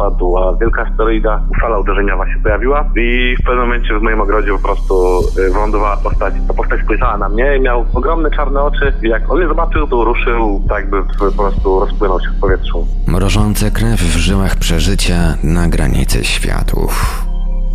Wpadła wielka asteroida, fala uderzeniowa się pojawiła i w pewnym momencie w moim ogrodzie po prostu y, wylądowała postać. Ta postać spojrzała na mnie i miał ogromne czarne oczy i jak on mnie zobaczył, to ruszył tak w- po prostu rozpłynął się w powietrzu. mrożące krew w żyłach przeżycia na granicy światów.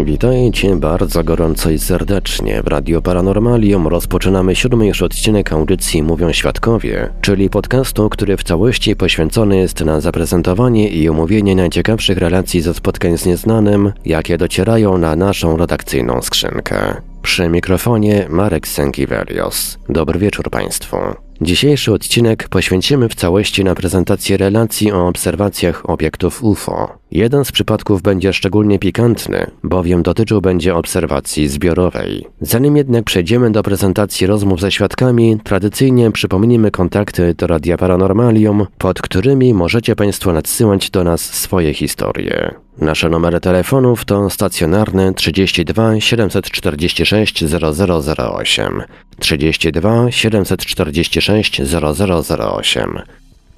Witajcie bardzo gorąco i serdecznie. W Radio Paranormalium rozpoczynamy siódmy już odcinek audycji Mówią Świadkowie, czyli podcastu, który w całości poświęcony jest na zaprezentowanie i omówienie najciekawszych relacji ze spotkań z nieznanym, jakie docierają na naszą redakcyjną skrzynkę. Przy mikrofonie Marek Sękiewelios. Dobry wieczór Państwu. Dzisiejszy odcinek poświęcimy w całości na prezentację relacji o obserwacjach obiektów UFO. Jeden z przypadków będzie szczególnie pikantny, bowiem dotyczył będzie obserwacji zbiorowej. Zanim jednak przejdziemy do prezentacji rozmów ze świadkami, tradycyjnie przypomnijmy kontakty do Radia Paranormalium, pod którymi możecie Państwo nadsyłać do nas swoje historie. Nasze numery telefonów to stacjonarny 32 746 0008, 32 746 0008,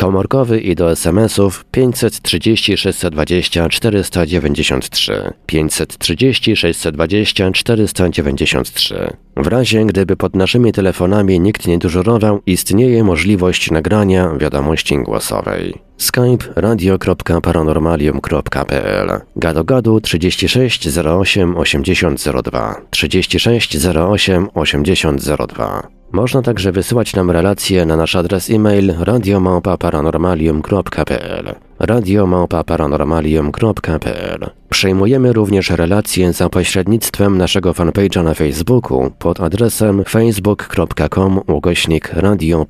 komórkowy i do SMS-ów 530 620 493, 530 620 493. W razie gdyby pod naszymi telefonami nikt nie dyżurował, istnieje możliwość nagrania wiadomości głosowej. Skype radio.paranormalium.pl Gado gadu 36 08 8002 36 08 8002 Można także wysyłać nam relacje na nasz adres e-mail radiomałpa-paranormalium.pl radiomałpa-paranormalium.pl Przyjmujemy również relacje za pośrednictwem naszego fanpage'a na Facebooku pod adresem facebook.com ukośnik Radio.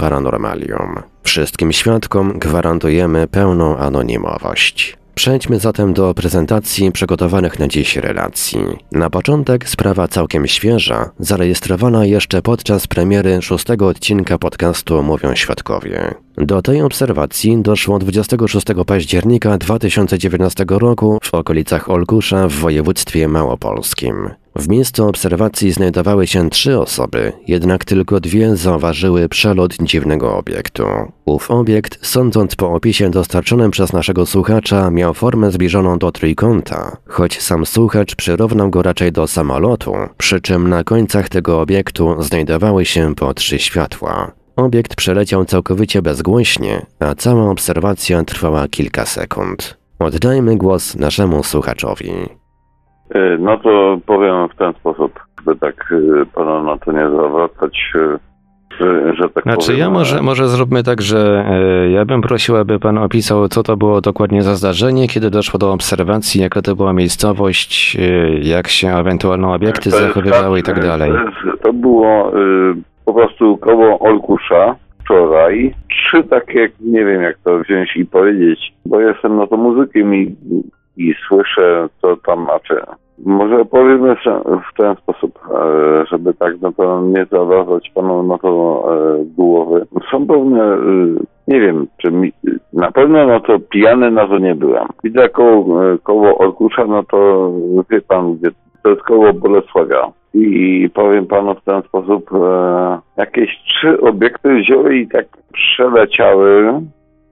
Wszystkim świadkom gwarantujemy pełną anonimowość. Przejdźmy zatem do prezentacji przygotowanych na dziś relacji. Na początek sprawa całkiem świeża, zarejestrowana jeszcze podczas premiery szóstego odcinka podcastu Mówią Świadkowie. Do tej obserwacji doszło 26 października 2019 roku w okolicach Olkusza w województwie małopolskim. W miejscu obserwacji znajdowały się trzy osoby, jednak tylko dwie zauważyły przelot dziwnego obiektu. Ów obiekt, sądząc po opisie dostarczonym przez naszego słuchacza, miał formę zbliżoną do trójkąta, choć sam słuchacz przyrównał go raczej do samolotu, przy czym na końcach tego obiektu znajdowały się po trzy światła. Obiekt przeleciał całkowicie bezgłośnie, a cała obserwacja trwała kilka sekund. Oddajmy głos naszemu słuchaczowi. Y, No to powiem w ten sposób, by tak y, pana na to nie zawracać, y, że, że tak Znaczy powiem. ja może, może zróbmy tak, że ja bym prosił, aby pan opisał, co to było dokładnie za zdarzenie, kiedy doszło do obserwacji, jaka to była miejscowość, jak się ewentualne obiekty zachowywały i tak dalej. To, było po prostu koło Olkusza wczoraj. Trzy takie, nie wiem jak to wziąć i powiedzieć, bo jestem no to muzykiem i, i słyszę co tam macie. Może powiedzmy w- ten sposób, e, żeby tak no to nie zawracać panu na to e, głowy. Są pewne, e, nie wiem, czy mi, na pewno no to pijany na to nie byłem. Widzę koło, koło Olkusza, no to wie pan, gdzie to jest koło Bolesławia. I powiem panu w ten sposób, jakieś trzy obiekty wzięły i tak przeleciały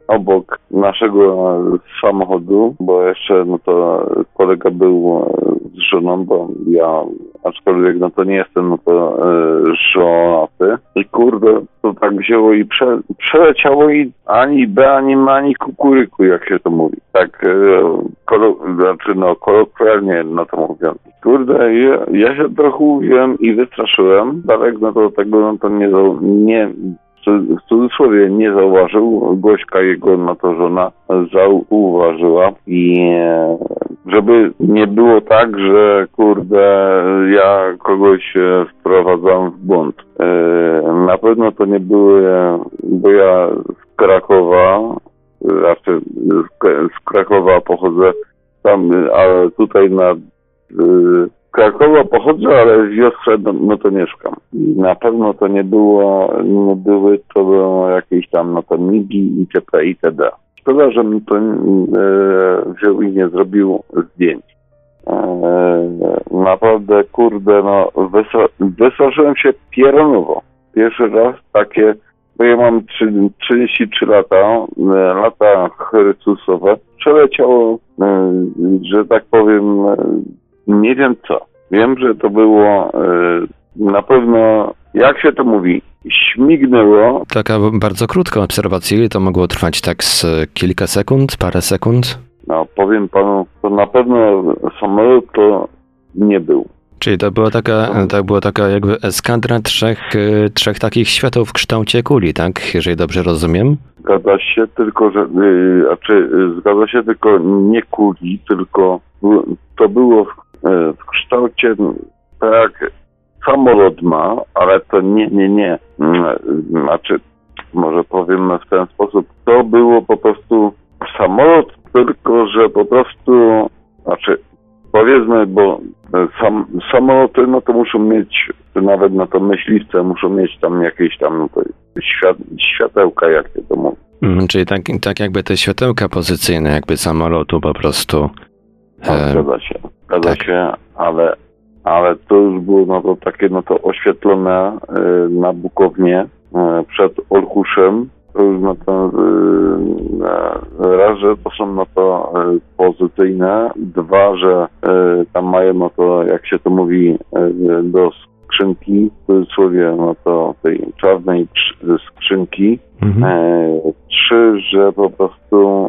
obok naszego samochodu, bo jeszcze no to kolega był e, z żoną, bo ja aczkolwiek no to nie jestem no to e, żonaty. I kurde, to tak wzięło i prze, przeleciało i ani B, ani M, ani kukuryku, jak się to mówi. Tak, e, kolo, znaczy no kolokwialnie na to mówiąc. Kurde, ja, ja się trochę uwiłem i wystraszyłem. Darek no to tego no to nie, nie w cudzysłowie nie zauważył, Gośka jego na to żona zauważyła i e, żeby nie było tak, że kurde ja kogoś e, wprowadzam w błąd. E, na pewno to nie były, bo ja z Krakowa, raczej z Krakowa pochodzę tam, ale tutaj na Krakowa pochodzę, ale w wiosce no, no to mieszkam. Na pewno to nie było, nie były to jakieś tam no to MIGI, itp. itd. Szkoda, że mi to e, wziął i nie zrobił zdjęć. E, naprawdę, kurde, no wystraszyłem się pieronowo. Pierwszy raz takie, bo ja mam 33 lata, e, lata Chrystusowe. Przeleciało, e, że tak powiem, e, nie wiem co. Wiem, że to było na pewno, jak się to mówi, śmignęło. Taka bardzo krótka obserwacja, to mogło trwać tak z kilka sekund, parę sekund? No, powiem panu, to na pewno samolot to nie był. Czyli to była taka, to była taka jakby eskadra trzech, y, trzech takich świateł w kształcie kuli, tak? Jeżeli dobrze rozumiem? Zgadza się, tylko że, znaczy, zgadza się, tylko nie kuli, tylko to było w, yy, w kształcie tak samolot ma, ale to nie, nie, nie. Mm, znaczy, może powiem w ten sposób, to było po prostu samolot, tylko że po prostu, znaczy, powiedzmy, bo sam, samoloty, no to muszą mieć, nawet na to myśliwce, muszą mieć tam jakieś tam no świat, światełka, jak to mówi. Mm, czyli tak, tak jakby te światełka pozycyjne jakby samolotu po prostu. No, zgadza się, zgadza tak. się, ale ale to już było no to takie no to oświetlone y, na Bukownie y, przed Olkuszem. To już no to y, raz, że to są no to pozycyjne, dwa, że tam mają no to jak się to mówi do skrzynki, w cudzysłowie no to tej czarnej skrzynki. Mhm. Trzy, że po prostu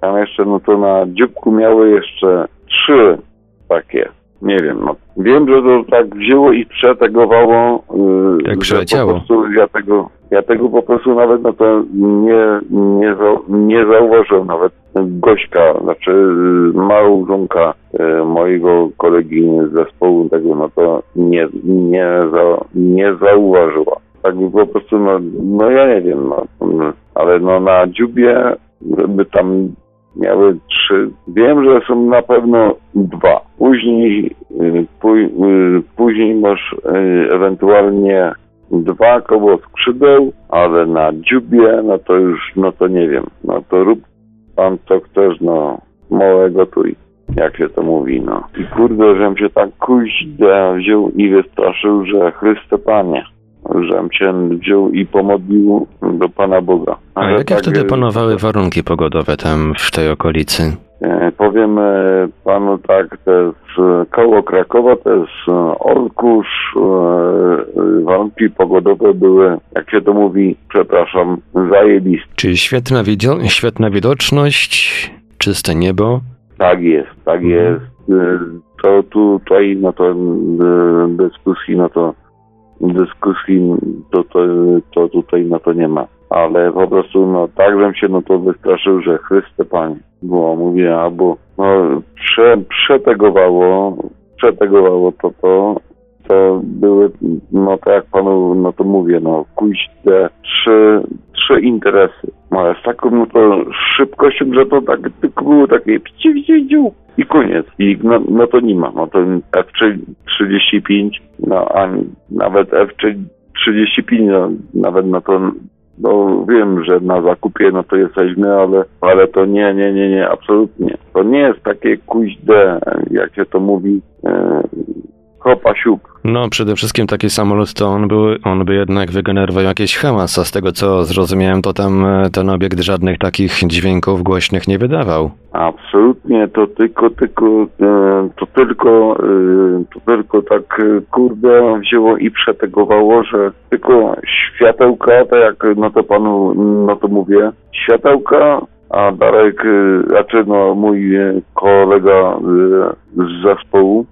tam jeszcze no to na dzióbku miały jeszcze trzy takie nie wiem, no. Wiem, że to tak wzięło i przetegowało. Yy, Jak przeleciało. Po prostu ja tego, ja tego po prostu nawet no to nie, nie, za, nie zauważyłem nawet Gośka, znaczy yy, małżonka yy, mojego kolegi z zespołu tego, no to nie, nie, za, nie zauważyła. Tak po prostu, no, no ja nie wiem, no, ale no na dziubie, żeby tam miały trzy. Wiem, że są na pewno dwa. Później, y, y, później masz y, ewentualnie dwa koło skrzydeł, ale na dziubie, no to już, no to nie wiem. No to rób pan to chcesz, no małego tuj, jak się to mówi, no. I kurde, żem się tak kuźda wziął i wystraszył, że Chryste Panie żem się wziął i pomodlił do Pana Boga. A Ale jakie tak, wtedy panowały warunki pogodowe tam w tej okolicy? E, powiem e, panu tak, to jest e, koło Krakowa, to jest Olkusz, warunki pogodowe były, jak się to mówi, przepraszam, zajebiste. Czyli świetna, świetna widoczność, czyste niebo? Tak jest, tak mhm. jest. To tutaj, no to dyskusji, no to dyskusji to, to, to tutaj no to nie ma. Ale po prostu no tak bym się no to wystraszył, że Chryste Panie. Bo mówię, albo no prze, przetegowało, przetegowało to to, to były, no tak jak panu, no to mówię, no kuź te trzy, trzy interesy. No z taką no to szybkością, że to tak tylko było takie pci, i koniec. I no, no to nie ma. No to F35, no a nawet F35, no, nawet no to no wiem, że na zakupie no to jesteśmy, ale, ale to nie, nie, nie, nie, absolutnie. To nie jest takie kuźde, jak się to mówi, e, hopa siup. No, przede wszystkim taki samolot to on by, on by jednak wygenerował jakiś hałas, a z tego co zrozumiałem, to tam e, ten obiekt żadnych takich dźwięków głośnych nie wydawał. Absolutnie, to tylko, tylko, e, to tylko, e, to tylko tak kurde wzięło i przetegowało, że tylko światełka, tak jak no to panu, no to mówię, światełka a Darek, znaczy no mój kolega z zespołu,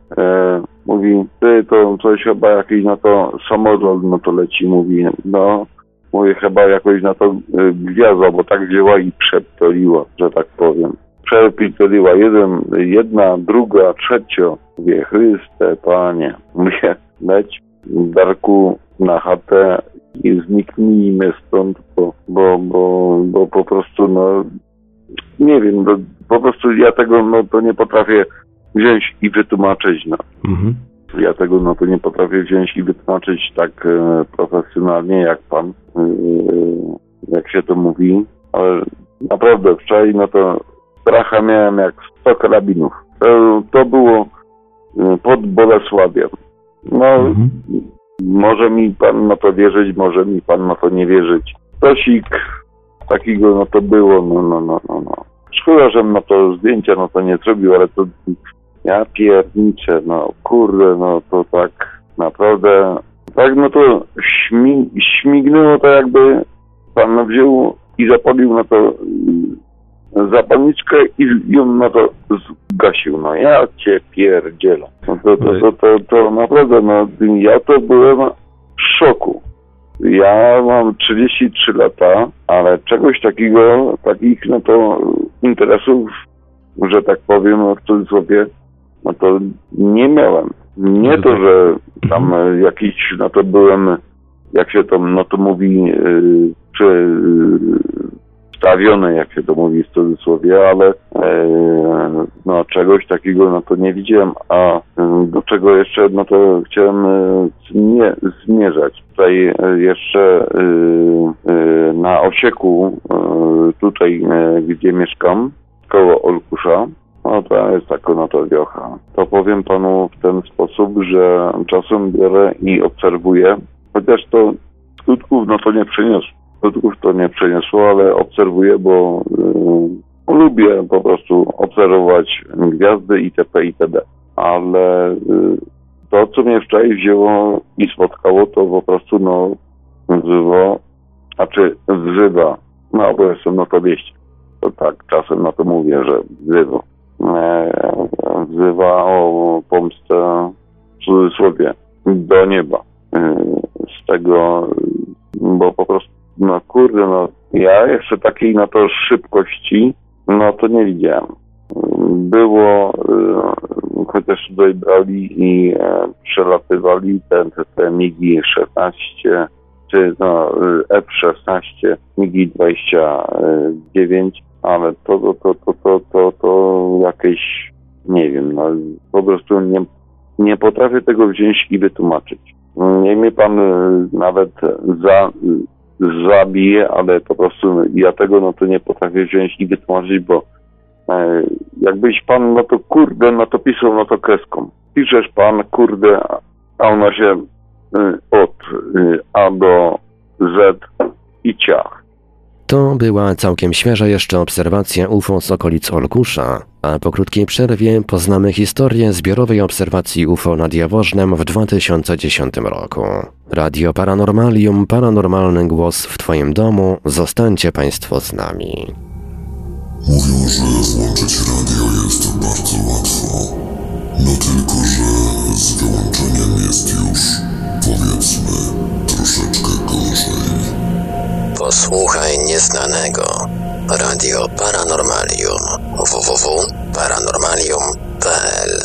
Mówi, ty to coś chyba jakiś na to samolot, no to leci, mówi, no mówię, chyba jakoś na to y, gwiazda, bo tak wzięła i przeptoliła, że tak powiem. Przepitoliła jeden, jedna, druga, trzecia. Mówię, Chryste, Panie. Mówię, leć Darku na chatę i zniknijmy stąd, bo, bo, bo, bo po prostu, no, nie wiem, no, po prostu ja tego, no, to nie potrafię wziąć i wytłumaczyć, no. Mhm. Ja tego no to nie potrafię wziąć i wytłumaczyć tak e, profesjonalnie jak pan, e, jak się to mówi, ale naprawdę wczoraj no to stracha miałem jak 100 karabinów. To, to było e, pod Bolesławiem. No, Mhm. może mi pan na to wierzyć, może mi pan na to nie wierzyć. Tosik takiego no to było, no, no, no, no, no. Szkoda, że na to zdjęcia no to nie zrobił, ale to ja pierniczę, no kurde, no to tak naprawdę, tak no to śmi, śmignęło to jakby pan wziął i zapalił na to y, zapalniczkę i ją na to zgasił, no ja cię pierdzielę. No to, to, to, to, to naprawdę, no ja to byłem w szoku. Ja mam 33 lata, ale czegoś takiego, takich no to interesów, że tak powiem w cudzysłowie, no to nie miałem. Nie to, że tam e, jakiś, no to byłem, jak się to, no to mówi, yy, czy yy, wstawiony, jak się to mówi w cudzysłowie, ale yy, no czegoś takiego, no to nie widziałem, a yy, do czego jeszcze, no to chciałem zmie, zmierzać. Tutaj yy, jeszcze na Osieku, tutaj, gdzie mieszkam, koło Olkusza, no to jest taka no to wiocha. To powiem panu w ten sposób, że czasem biorę i obserwuję, chociaż to skutków no to nie przyniosło. Skutków to nie przyniosło, ale obserwuję, bo yy, lubię po prostu obserwować gwiazdy itp. itd. Ale yy, to, co mnie wczoraj wzięło i spotkało, to po prostu no wzywa, znaczy wzywa, no bo jestem na to wieści. To tak, czasem na to mówię, że wzywa wzywa o pomstę w cudzysłowie do nieba. E, Z tego, bo po prostu, no kurde, no ja jeszcze takiej na to szybkości, no to nie widziałem. Było, e, chociaż tutaj brali i e, przelatywali te, te, te MIGI 16, czy no F-16, MIGI 29, ale to, to, to, to, to, to, to jakieś, nie wiem, no po prostu nie, nie potrafię tego wziąć i wytłumaczyć. Nie mnie pan y, nawet za, zabije, ale po prostu ja tego no to nie potrafię wziąć i wytłumaczyć, bo e, jakbyś pan no to kurde, no to pisał no to kreską. Piszesz pan kurde, a ona się y, od y, A do Z i ciach. To była całkiem świeża jeszcze obserwacja UFO z okolic Olkusza, a po krótkiej przerwie poznamy historię zbiorowej obserwacji UFO nad Jaworznem w 2010 roku. Radio Paranormalium, paranormalny głos w Twoim domu, zostańcie Państwo z nami. Mówią, że włączyć radio jest bardzo nieznanego. Radio Paranormalium. www.paranormalium.pl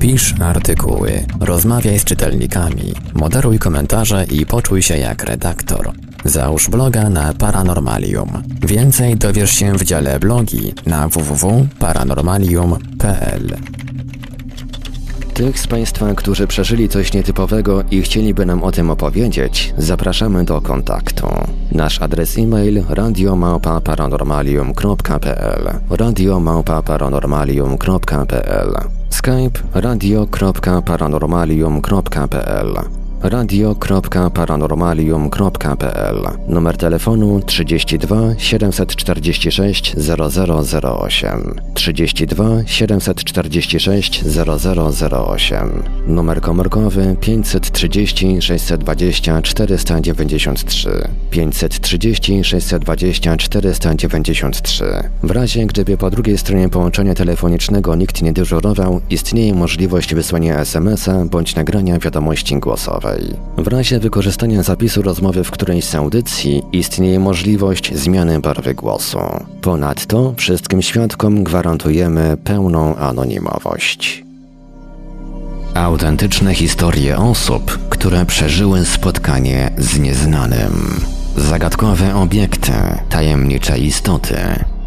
Pisz artykuły, rozmawiaj z czytelnikami, moderuj komentarze i poczuj się jak redaktor. Załóż bloga na Paranormalium. Więcej dowiesz się w dziale blogi na www.paranormalium.pl. Tych z Państwa, którzy przeżyli coś nietypowego i chcieliby nam o tym opowiedzieć, zapraszamy do kontaktu. Nasz adres e-mail radiomałpa-paranormalium.pl radiomałpa-paranormalium.pl Skype radio.paranormalium.pl radio.paranormalium.pl Numer telefonu 32 746 0008 32 746 0008 Numer komórkowy 530 620 493 530 620 493 W razie gdyby po drugiej stronie połączenia telefonicznego nikt nie dyżurował, istnieje możliwość wysłania SMS-a bądź nagrania wiadomości głosowej. Kolorowej. W razie wykorzystania zapisu rozmowy w którejś z audycji istnieje możliwość zmiany barwy głosu. Ponadto wszystkim świadkom gwarantujemy pełną anonimowość. Autentyczne historie osób, które przeżyły spotkanie z nieznanym. Zagadkowe obiekty, tajemnicze istoty,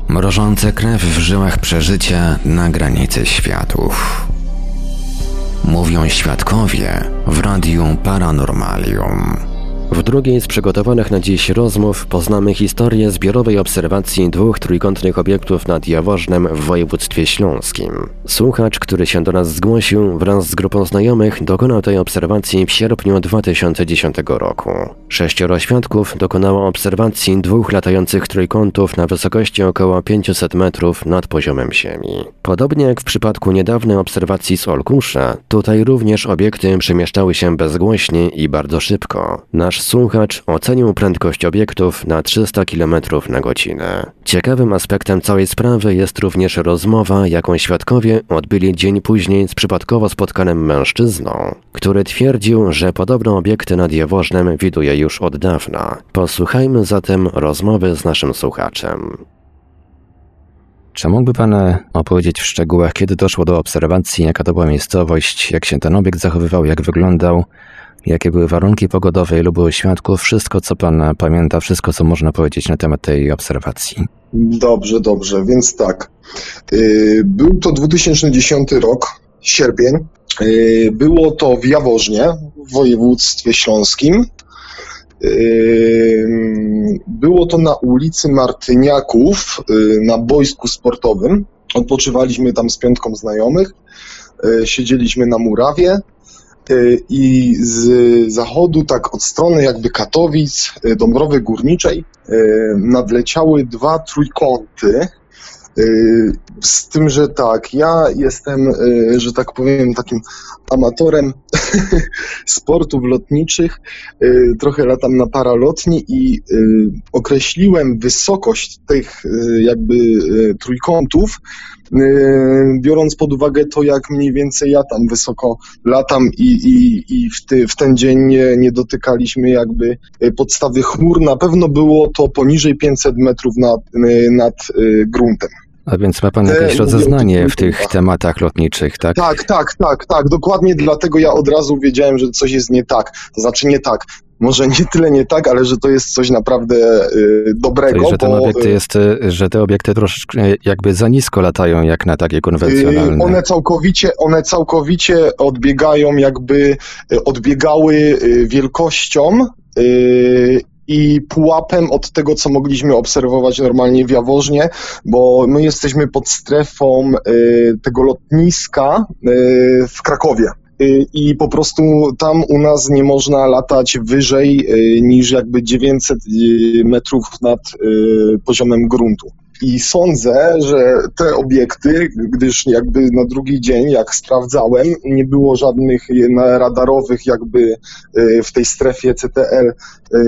mrożące krew w żyłach przeżycia na granicy światów. Mówią świadkowie w Radiu Paranormalium. W drugiej z przygotowanych na dziś rozmów poznamy historię zbiorowej obserwacji dwóch trójkątnych obiektów nad Jaworznem w województwie śląskim. Słuchacz, który się do nas zgłosił wraz z grupą znajomych dokonał tej obserwacji w sierpniu 2010 roku. Sześcioro świadków dokonało obserwacji dwóch latających trójkątów na wysokości około 500 metrów nad poziomem Ziemi. Podobnie jak w przypadku niedawnej obserwacji z Olkusza, tutaj również obiekty przemieszczały się bezgłośnie i bardzo szybko. Nasz słuchacz ocenił prędkość obiektów na 300 km na godzinę. Ciekawym aspektem całej sprawy jest również rozmowa, jaką świadkowie odbyli dzień później z przypadkowo spotkanym mężczyzną, który twierdził, że podobne obiekty nad Jaworznem widuje już od dawna. Posłuchajmy zatem rozmowy z naszym słuchaczem. Czy mógłby Pan e, opowiedzieć w szczegółach, kiedy doszło do obserwacji, jaka to była miejscowość, jak się ten obiekt zachowywał, jak wyglądał, jakie były warunki pogodowe, ilu było świadków, wszystko co Pan pamięta, wszystko co można powiedzieć na temat tej obserwacji? Dobrze, dobrze, więc tak. Y, był to 2010 rok, sierpień. Y, było to w Jaworznie, w województwie śląskim. Y, było to na ulicy Martyniaków, na boisku sportowym. Odpoczywaliśmy tam z piątką znajomych. Siedzieliśmy na murawie i z zachodu, tak od strony jakby Katowic, Dąbrowy Górniczej, nadleciały dwa trójkąty. Z tym, że tak, ja jestem, że tak powiem, takim amatorem sportów lotniczych. Trochę latam na paralotni i określiłem wysokość tych jakby trójkątów biorąc pod uwagę to, jak mniej więcej ja tam wysoko latam i, i, i w, ty, w ten dzień nie, nie dotykaliśmy jakby yy, podstawy chmur, na pewno było to poniżej 500 metrów nad, yy, nad gruntem. A więc ma pan jakieś rozeznanie w tych tematach lotniczych, tak? Tak, tak, tak, tak. Dokładnie dlatego ja od razu wiedziałem, że coś jest nie tak. To znaczy nie tak może nie tyle nie tak, ale że to jest coś naprawdę y, dobrego. Czyli, że ten bo, obiekt y, jest, y, że te obiekty troszeczkę jakby za nisko latają jak na takie konwencjonalne. One całkowicie, one całkowicie odbiegają jakby, odbiegały wielkością i pułapem od tego, co mogliśmy obserwować normalnie w Jaworznie, bo my jesteśmy pod strefą tego lotniska w Krakowie. Y, i po prostu tam u nas nie można latać wyżej y, niż jakby 900 y, metrów nad poziomem gruntu. I sądzę, że te obiekty, gdyż jakby na drugi dzień, jak sprawdzałem, nie było żadnych radarowych jakby w tej strefie CTL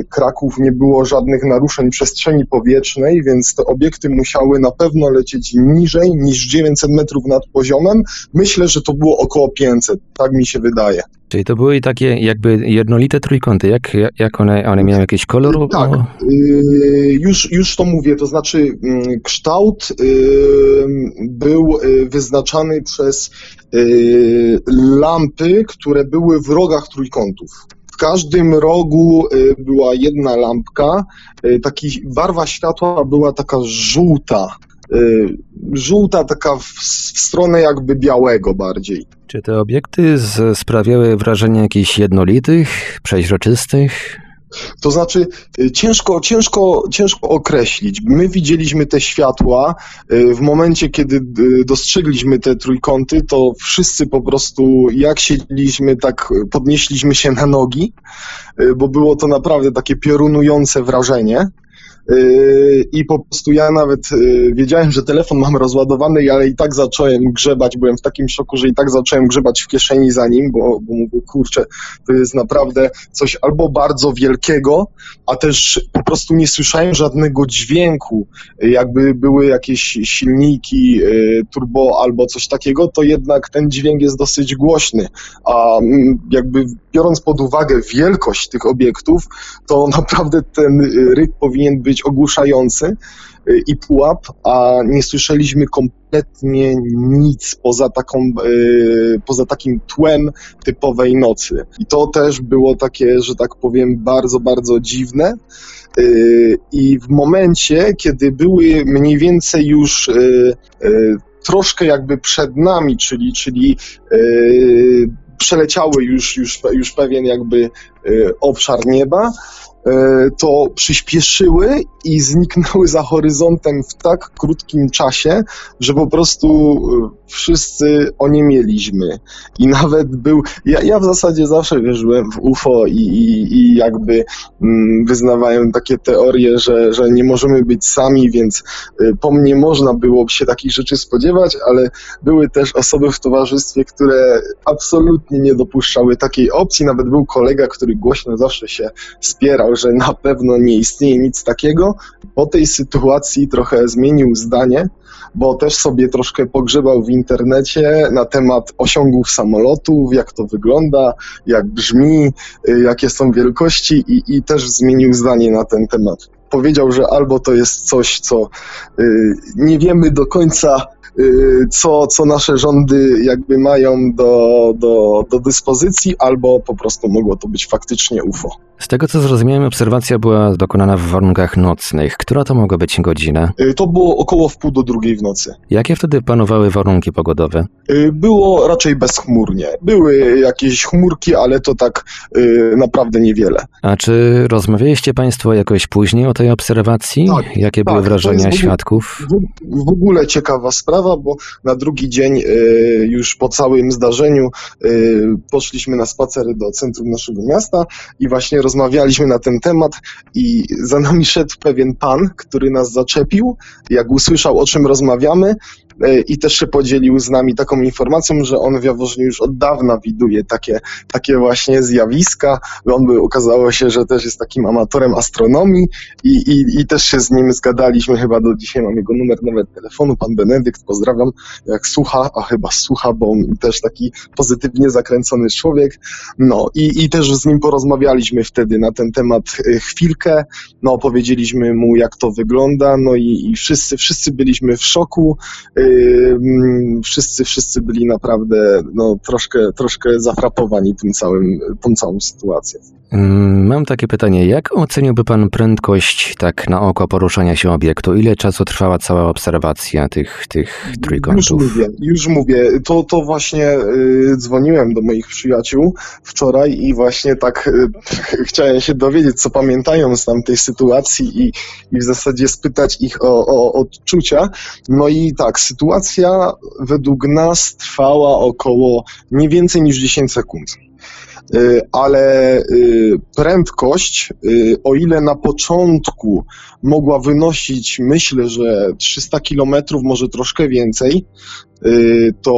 Kraków nie było żadnych naruszeń przestrzeni powietrznej, więc te obiekty musiały na pewno lecieć niżej niż 900 metrów nad poziomem. Myślę, że to było około 500, tak mi się wydaje. Czyli to były takie jakby jednolite trójkąty, jak, jak one, one miały jakiś kolor? Tak, yy, już, już to mówię, to znaczy yy, kształt yy, był y, wyznaczany przez y, lampy, które były w rogach trójkątów. W każdym rogu y, była jedna lampka, taki, barwa światła była taka żółta, żółta taka w, w stronę jakby białego bardziej. Czy te obiekty sprawiały wrażenie jakichś jednolitych, przeźroczystych? To znaczy, y, ciężko, ciężko, ciężko określić. My widzieliśmy te światła. Y, w momencie, kiedy y, dostrzegliśmy te trójkąty, to wszyscy po prostu, jak siedzieliśmy, tak podnieśliśmy się na nogi, bo było to naprawdę takie piorunujące wrażenie. Yy, I po prostu ja nawet yy, wiedziałem, że telefon mam rozładowany, ale i tak zacząłem grzebać. Byłem w takim szoku, że i tak zacząłem grzebać w kieszeni za nim, bo, bo mówię, kurczę, to jest naprawdę coś albo bardzo wielkiego, a też po prostu nie słyszałem żadnego dźwięku. Jakby były jakieś silniki, yy, turbo albo coś takiego, to jednak ten dźwięk jest dosyć głośny. A mm, jakby biorąc pod uwagę wielkość tych obiektów, to naprawdę ten ryk powinien być ogłuszający y, i pułap, a nie słyszeliśmy kompletnie nic poza, taką, y, poza takim tłem typowej nocy. I to też było takie, że tak powiem, bardzo, bardzo dziwne. Y, I w momencie, kiedy były mniej więcej już troszkę jakby przed nami, czyli, czyli przeleciały już, już, już pewien jakby obszar nieba, to przyspieszyły i zniknęły za horyzontem w tak krótkim czasie, że po prostu e, wszyscy o nie mieliśmy. I nawet był, ja, ja w zasadzie zawsze wierzyłem w UFO i, i, i jakby mm, wyznawałem takie teorie, że, że nie możemy być sami, więc y, po mnie można było się takich rzeczy spodziewać, ale były też osoby w towarzystwie, które absolutnie nie dopuszczały takiej opcji. Nawet był kolega, który głośno zawsze się spierał, że na pewno nie istnieje nic takiego. Po tej sytuacji trochę zmienił zdanie bo też sobie troszkę pogrzebał w internecie na temat osiągów samolotów, jak to wygląda, jak brzmi, y, jakie są wielkości i, i też zmienił zdanie na ten temat. Powiedział, że albo to jest coś, co y, nie wiemy do końca, y, co, co nasze rządy jakby mają do, do, do dyspozycji, albo po prostu mogło to być faktycznie UFO. Z tego co zrozumiałem, obserwacja była dokonana w warunkach nocnych. Która to mogła być godzina? Y, to było około wpół do drugiej w nocy. Jakie wtedy panowały warunki pogodowe? Y, było raczej bezchmurnie. Były jakieś chmurki, ale to tak y, naprawdę niewiele. A czy rozmawialiście Państwo jakoś później o tej obserwacji? Tak, Jakie tak, były wrażenia świadków? W, w, ogóle ciekawa sprawa, bo na drugi dzień już po całym zdarzeniu poszliśmy na spacer do centrum naszego miasta i właśnie rozmawialiśmy na ten temat i za nami szedł pewien pan, który nas zaczepił. Jak usłyszał, o czym rozmawiamy, i też się podzielił z nami taką informacją, że on w Jaworznie już od dawna widuje takie, takie właśnie zjawiska. On by okazało się, że też jest takim amatorem astronomii i, i, i też się z nim zgadaliśmy, chyba do dzisiaj. Mam jego numer nawet telefonu, pan Benedykt, pozdrawiam, jak słucha, a chyba słucha, bo też taki pozytywnie zakręcony człowiek. No i, i też z nim porozmawialiśmy wtedy na ten temat e, chwilkę, no opowiedzieliśmy mu jak to wygląda, no i, i wszyscy, wszyscy byliśmy w szoku, e, wszyscy, wszyscy byli naprawdę no, troszkę, troszkę zafrapowani tym całym, tą całą sytuacją. Mm, mam takie pytanie. Jak oceniłby Pan prędkość tak na oko poruszania się obiektu? Ile czasu trwała cała obserwacja tych, tych trójkątów? Już mówię, już mówię. To, to właśnie y, dzwoniłem do moich przyjaciół wczoraj i właśnie tak y, chciałem się dowiedzieć, co pamiętają z tamtej sytuacji i, i w zasadzie spytać ich o, o odczucia. No i tak, sytuacja według nas trwała około nie więcej niż 10 sekund. Y, ale y, prędkość, y, o ile na początku mogła wynosić, myślę, że 300 km, może troszkę więcej, to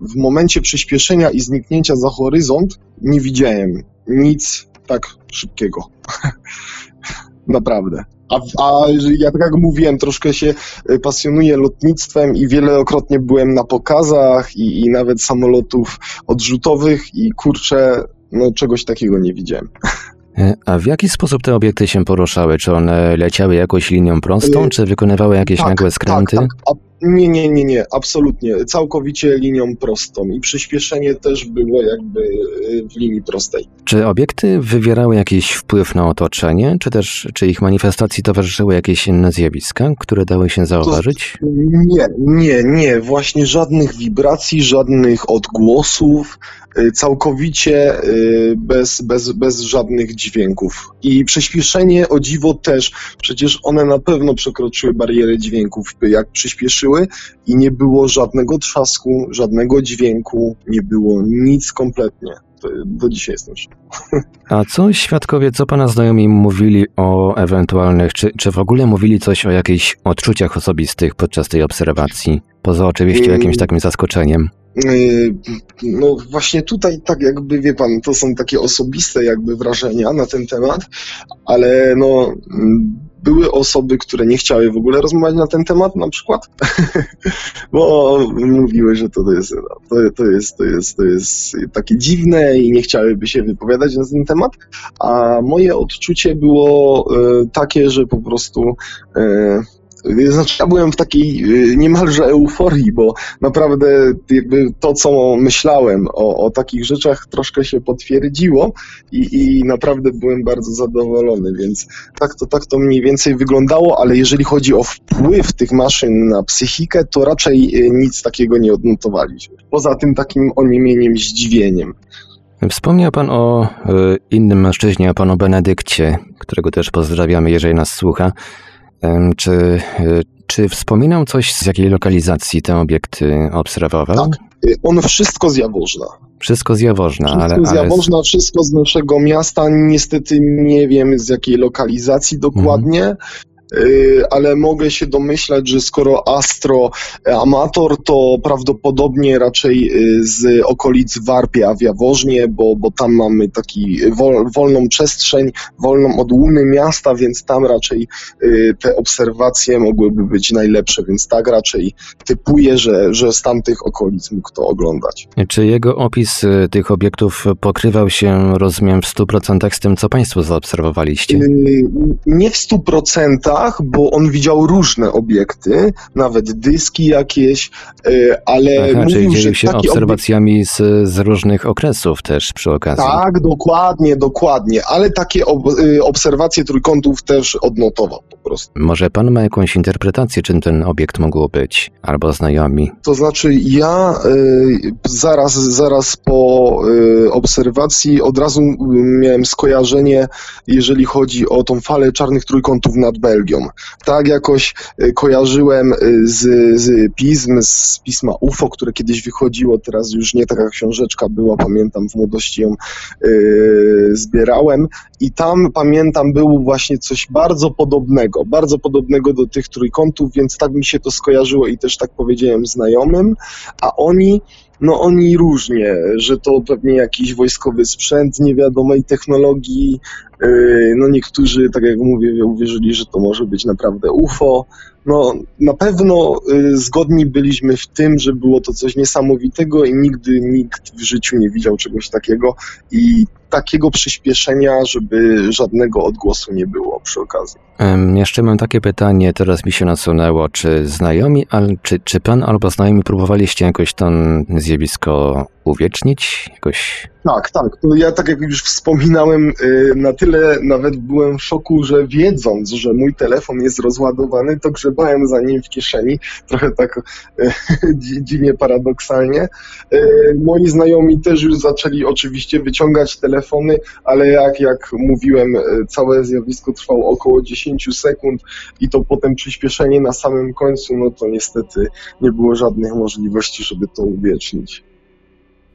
w momencie przyspieszenia i zniknięcia za horyzont nie widziałem nic tak szybkiego. Naprawdę. A, a ja tak jak mówiłem, troszkę się pasjonuję lotnictwem i wielokrotnie byłem na pokazach i, i nawet samolotów odrzutowych i kurczę, no czegoś takiego nie widziałem. E, a w jaki sposób te obiekty się poruszały? Czy one leciały jakąś linią prostą, e, czy wykonywały jakieś tak, nagłe skręty? Tak, tak. Nie, nie, nie, nie, absolutnie. Całkowicie linią prostą i przyspieszenie też było jakby y, w linii prostej. Czy obiekty wywierały jakiś wpływ na otoczenie, czy też czy ich manifestacji towarzyszyły jakieś inne zjawiska, które dały się zauważyć? To, nie, nie, nie. Właśnie żadnych wibracji, żadnych odgłosów, całkowicie y, bez, bez, bez żadnych dźwięków. I przyspieszenie, o dziwo też, przecież one na pewno przekroczyły barierę dźwięków. Jak przyspieszyły i nie było żadnego trzasku, żadnego dźwięku, nie było nic kompletnie. to, do dzisiaj jestem. A co świadkowie, co pana znajomi mówili o ewentualnych, czy, czy w ogóle mówili coś o jakichś odczuciach osobistych podczas tej obserwacji? Poza oczywiście jakimś takim zaskoczeniem. Yy, No właśnie tutaj tak jakby, wie pan, to są takie osobiste jakby wrażenia na ten temat, ale no mm, były osoby, które nie chciały w ogóle rozmawiać na ten temat na przykład, bo mówiły, że to jest, to, to, jest, to, jest, to jest takie dziwne i nie chciałyby się wypowiadać na ten temat, a moje odczucie było e, takie, że po prostu e, znaczy ja byłem w takiej e, niemalże euforii, bo naprawdę jakby to, co myślałem o, o takich rzeczach troszkę się potwierdziło i, i naprawdę byłem bardzo zadowolony, więc tak to, tak to mniej więcej wyglądało, ale jeżeli chodzi o wpływ tych maszyn na psychikę, to raczej e, nic takiego nie odnotowaliśmy. Poza tym takim oniemieniem, zdziwieniem. Wspomniał pan o y, innym mężczyźnie, o panu Benedykcie, którego też pozdrawiamy, jeżeli nas słucha. Czy, y, czy wspominał coś, z jakiej lokalizacji te obiekty obserwował? Tak. E, On wszystko z Jaworzna. Wszystko z Jaworzna, Wszystko ale, z Jaworzna, wszystko z naszego miasta. Niestety nie wiem z jakiej lokalizacji dokładnie, y, Y, ale mogę się domyślać, że skoro Astro y, amator, to prawdopodobnie raczej y, z okolic Warpia w Jaworznie, bo, bo tam mamy taki wol, wolną przestrzeń, wolną od łuny miasta, więc tam raczej te obserwacje mogłyby być najlepsze, więc tak raczej typuję, że, że z tamtych okolic mógł to oglądać. Czy jego opis tych obiektów pokrywał się, rozumiem, w 100% z tym, co Państwo zaobserwowaliście? Nie w 100%, filmach, bo on widział różne obiekty, nawet dyski jakieś, y, ale tak, Aha, mówił, czyli dzielił się obserwacjami obiekt... z, z, różnych okresów też przy okazji. Tak, dokładnie, dokładnie, ale takie ob y, obserwacje trójkątów też odnotował prostu. Może pan ma jakąś interpretację, czym ten obiekt mógł być? Albo znajomi? To znaczy ja y, zaraz, zaraz po y, obserwacji od razu y, miałem skojarzenie, jeżeli chodzi o tą falę czarnych trójkątów nad Belgią. Tak jakoś y, kojarzyłem y, z, z pism, z pisma UFO, które kiedyś wychodziło, teraz już nie taka książeczka była, pamiętam w młodości ją y, zbierałem i tam pamiętam było właśnie coś bardzo podobnego, bardzo podobnego do tych trójkątów, więc tak mi się to skojarzyło i też tak powiedziałem znajomym, a oni, no oni różnie, że to pewnie jakiś wojskowy sprzęt niewiadomej technologii, no niektórzy, tak jak mówię, uwierzyli, że to może być naprawdę UFO, no na pewno y, zgodni byliśmy w tym, że było to coś niesamowitego i nigdy nikt w życiu nie widział czegoś takiego i takiego przyspieszenia, żeby żadnego odgłosu nie było przy okazji. Jeszcze mam takie pytanie, teraz mi się nasunęło. Czy znajomi, czy, czy pan albo znajomi próbowaliście jakoś to zjawisko uwiecznić? Jakoś Tak, tak. To ja, tak jak już wspominałem, y, na tyle nawet byłem w szoku, że wiedząc, że mój telefon jest rozładowany, to grzebałem za nim w kieszeni, trochę tak y, dzi- dziwnie paradoksalnie. Y, Moi znajomi też już zaczęli oczywiście wyciągać telefony, ale jak, jak mówiłem, całe zjawisko trwało około 10 sekund i to potem przyspieszenie na samym końcu, no to niestety nie było żadnych możliwości, żeby to uwiecznić.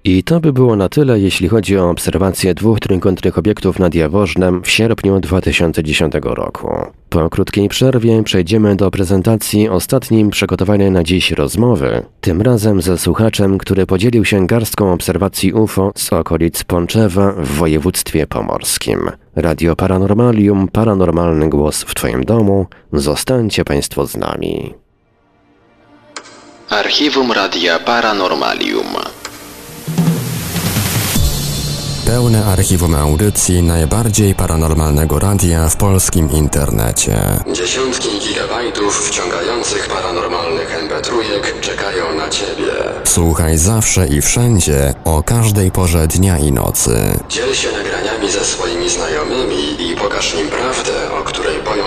I to by było na tyle, jeśli chodzi o obserwację dwóch trójkątnych obiektów nad Jaworznem w sierpniu 2010 roku. Po krótkiej przerwie przejdziemy do prezentacji ostatnim przygotowanej na dziś rozmowy, tym razem ze słuchaczem, który podzielił się garstką obserwacji UFO z okolic Ponczewa w województwie pomorskim. Radio Paranormalium, paranormalny głos w Twoim domu. Zostańcie Państwo z nami. Archiwum Radia Paranormalium. Pełne archiwum audycji najbardziej paranormalnego radia w polskim internecie. Dziesiątki gigabajtów wciągających paranormalnych mp3 czekają na Ciebie. Słuchaj zawsze i wszędzie, o każdej porze dnia i nocy. Dziel się nagraniami ze swoimi znajomymi i pokaż im boją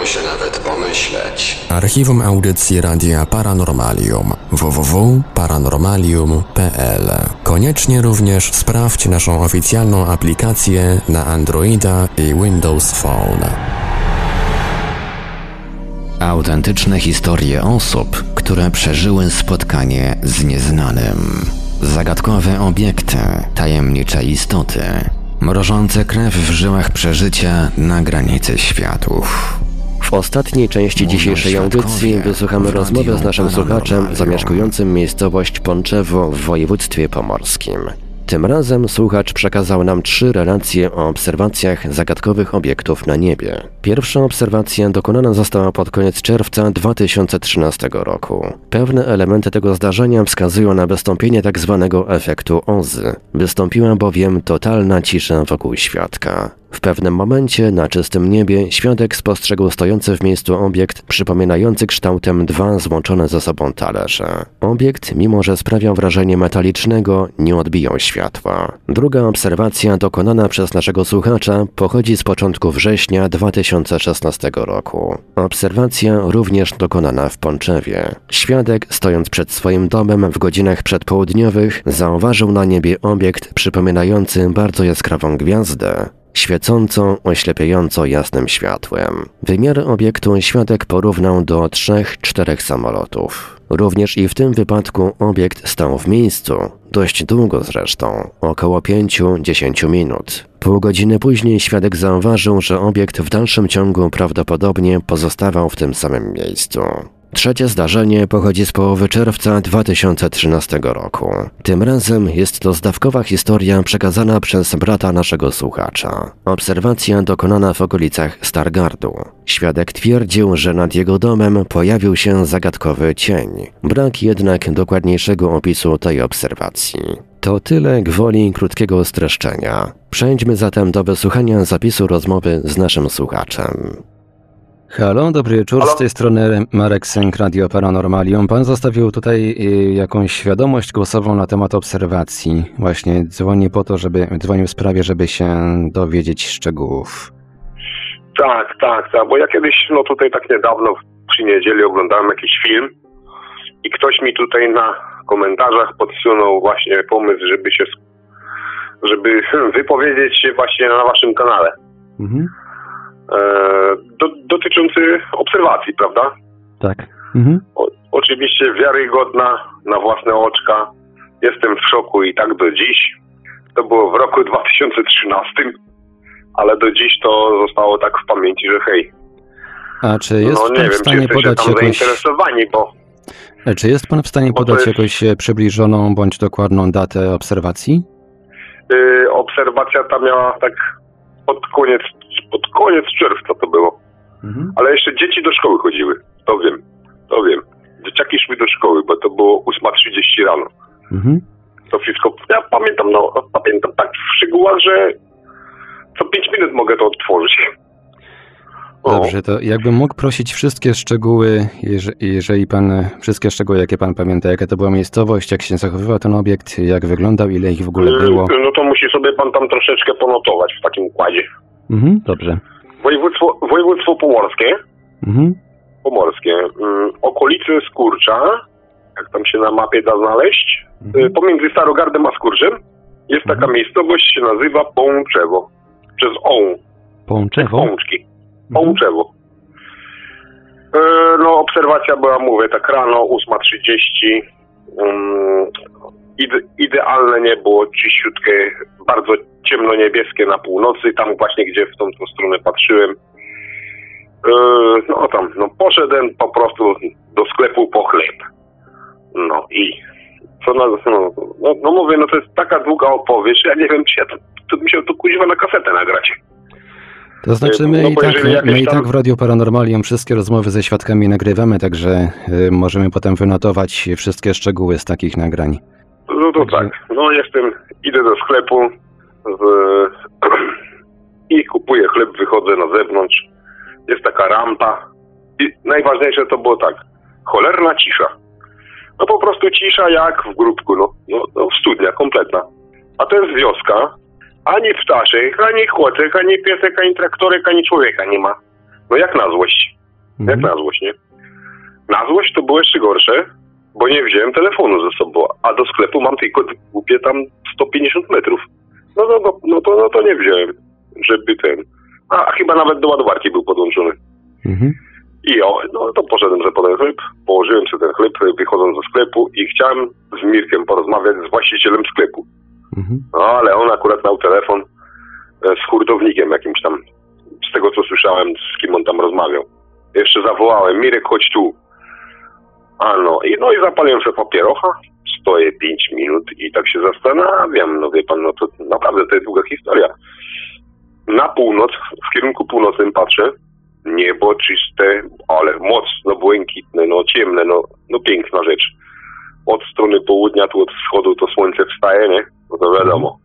się nawet pomyśleć. Archiwum audycji Radia Paranormalium www.paranormalium.pl Koniecznie również sprawdź naszą oficjalną aplikację na Androida i Windows Phone. Autentyczne historie osób, które przeżyły spotkanie z nieznanym. Zagadkowe obiekty, tajemnicze istoty, mrożące krew w żyłach przeżycia na granicy światów. W ostatniej części dzisiejszej audycji wysłuchamy rozmowy z naszym słuchaczem zamieszkującym miejscowość Ponczewo w województwie pomorskim. Tym razem słuchacz przekazał nam trzy relacje o obserwacjach zagadkowych obiektów na niebie. Pierwsza obserwacja dokonana została pod koniec czerwca 2013 roku. Pewne elementy tego zdarzenia wskazują na wystąpienie tzw. Tak efektu Ozy. Wystąpiła bowiem totalna cisza wokół świadka. W pewnym momencie na czystym niebie świadek spostrzegł stojący w miejscu obiekt przypominający kształtem dwa złączone ze sobą talerze. Obiekt, mimo że sprawiał wrażenie metalicznego, nie odbijał światła. Druga obserwacja dokonana przez naszego słuchacza pochodzi z początku września 2016 roku. Obserwacja również dokonana w Ponczewie. Świadek, stojąc przed swoim domem w godzinach przedpołudniowych, zauważył na niebie obiekt przypominający bardzo jaskrawą gwiazdę, świecącą, oślepiająco jasnym światłem. Wymiary obiektu świadek porównał do trzech, czterech samolotów. Również i w tym wypadku obiekt stał w miejscu, dość długo zresztą, około 5-10 minut. Pół godziny później świadek zauważył, że obiekt w dalszym ciągu prawdopodobnie pozostawał w tym samym miejscu. Trzecie zdarzenie pochodzi z połowy czerwca 2013 roku. Tym razem jest to zdawkowa historia przekazana przez brata naszego słuchacza. Obserwacja dokonana w okolicach Stargardu. Świadek twierdził, że nad jego domem pojawił się zagadkowy cień. Brak jednak dokładniejszego opisu tej obserwacji. To tyle gwoli krótkiego streszczenia. Przejdźmy zatem do wysłuchania zapisu rozmowy z naszym słuchaczem. Halo, dobry wieczór. Halo? Z tej strony Marek Sęk, Radio Paranormalium. Pan zostawił tutaj y, jakąś wiadomość głosową na temat obserwacji. Właśnie dzwoni po to, żeby dzwonił w sprawie, żeby się dowiedzieć szczegółów. Tak, tak, tak, bo ja kiedyś, no tutaj tak niedawno przy niedzieli oglądałem jakiś film i ktoś mi tutaj na komentarzach podsunął właśnie pomysł, żeby się, żeby wypowiedzieć się właśnie na waszym kanale. Mhm. E, do, dotyczący obserwacji, prawda? Tak. Mhm. O, oczywiście wiarygodna na własne oczka. Jestem w szoku i tak do dziś. To było w roku 2013, ale do dziś to zostało tak w pamięci, że hej. A czy jest no, nie pan wiem, w stanie czy podać tam jakoś... zainteresowani, bo... E, czy jest pan w stanie podać jest... jakąś e, przybliżoną bądź dokładną datę obserwacji? Yy, obserwacja ta miała tak pod koniec, pod koniec czerwca to było. Mhm. Ale jeszcze dzieci do szkoły chodziły. To wiem, to wiem. Dzieciaki szły do szkoły, bo to było 8.30 rano. Mhm. To wszystko, ja pamiętam, no, pamiętam tak w szczegółach, że co 5 minut mogę to odtworzyć. Dobrze, to jakbym mógł prosić wszystkie szczegóły, jeżeli pan, wszystkie szczegóły, jakie pan pamięta, jaka to była miejscowość, jak się zachowywał ten obiekt, jak wyglądał, ile ich w ogóle yy, było? No to musi sobie pan tam troszeczkę ponotować w takim układzie. Mhm, dobrze. Województwo, województwo pomorskie. Mhm. Pomorskie. Mm, okolice Skurcza, jak tam się na mapie da znaleźć, mhm. Y, pomiędzy Starogardem a Skurczem jest taka mhm. miejscowość, się nazywa Pączewo. Przez Oł. Pączewo? Pączki. Pączewo. E, no, obserwacja była, mówię, tak rano, 8.30. Um, ide, idealne niebo, czyściutkie, bardzo ciemno-niebieskie na północy, tam właśnie, gdzie w tą, tą stronę patrzyłem. E, no tam, no poszedłem po prostu do sklepu po chleb. No i co na, no, no, no mówię, no to jest taka długa opowieść, ja nie wiem, czy ja to, to mi się to kuźwa na kasetę nagrać. To znaczy my, no, i, tak, my i tak w Radio Paranormalium wszystkie rozmowy ze świadkami nagrywamy, także y, możemy potem wynotować wszystkie szczegóły z takich nagrań. No to tak, no jestem, idę do sklepu w, i kupuję chleb, wychodzę na zewnątrz, jest taka rampa i najważniejsze to było tak, cholerna cisza. No po prostu cisza jak w grupku, no, no, no studnia kompletna. A to jest wioska, ani ptaszek, ani chłodek, ani piesek, ani traktorek, ani człowieka nie ma. No jak na złość. Mhm. Jak na złość, nie? Na złość to było jeszcze gorsze, bo nie wziąłem telefonu ze sobą, a do sklepu mam tylko głupie tam 150 metrów. No, no, no, no, to, no to nie wziąłem, żeby ten... A, chyba nawet do ładowarki był podłączony. Mhm. I o, no to poszedłem sobie po ten chleb, położyłem sobie ten chleb, wychodząc ze sklepu i chciałem z Mirkiem porozmawiać z właścicielem sklepu. No, ale on akurat miał telefon e, z hurtownikiem jakimś tam, z tego co słyszałem, z kim on tam rozmawiał. Jeszcze zawołałem, Mirek, chodź tu. A no, i, no i zapaliłem sobie papierocha, stoję 5 minut i tak się zastanawiam, no wie pan, no to naprawdę to jest długa historia. Na północ, w kierunku północnym patrzę, niebo czyste, ale mocno błękitne, no ciemne, no, no piękna rzecz. Od strony południa, tu od wschodu to słońce wstaje, nie? No to wiadomo.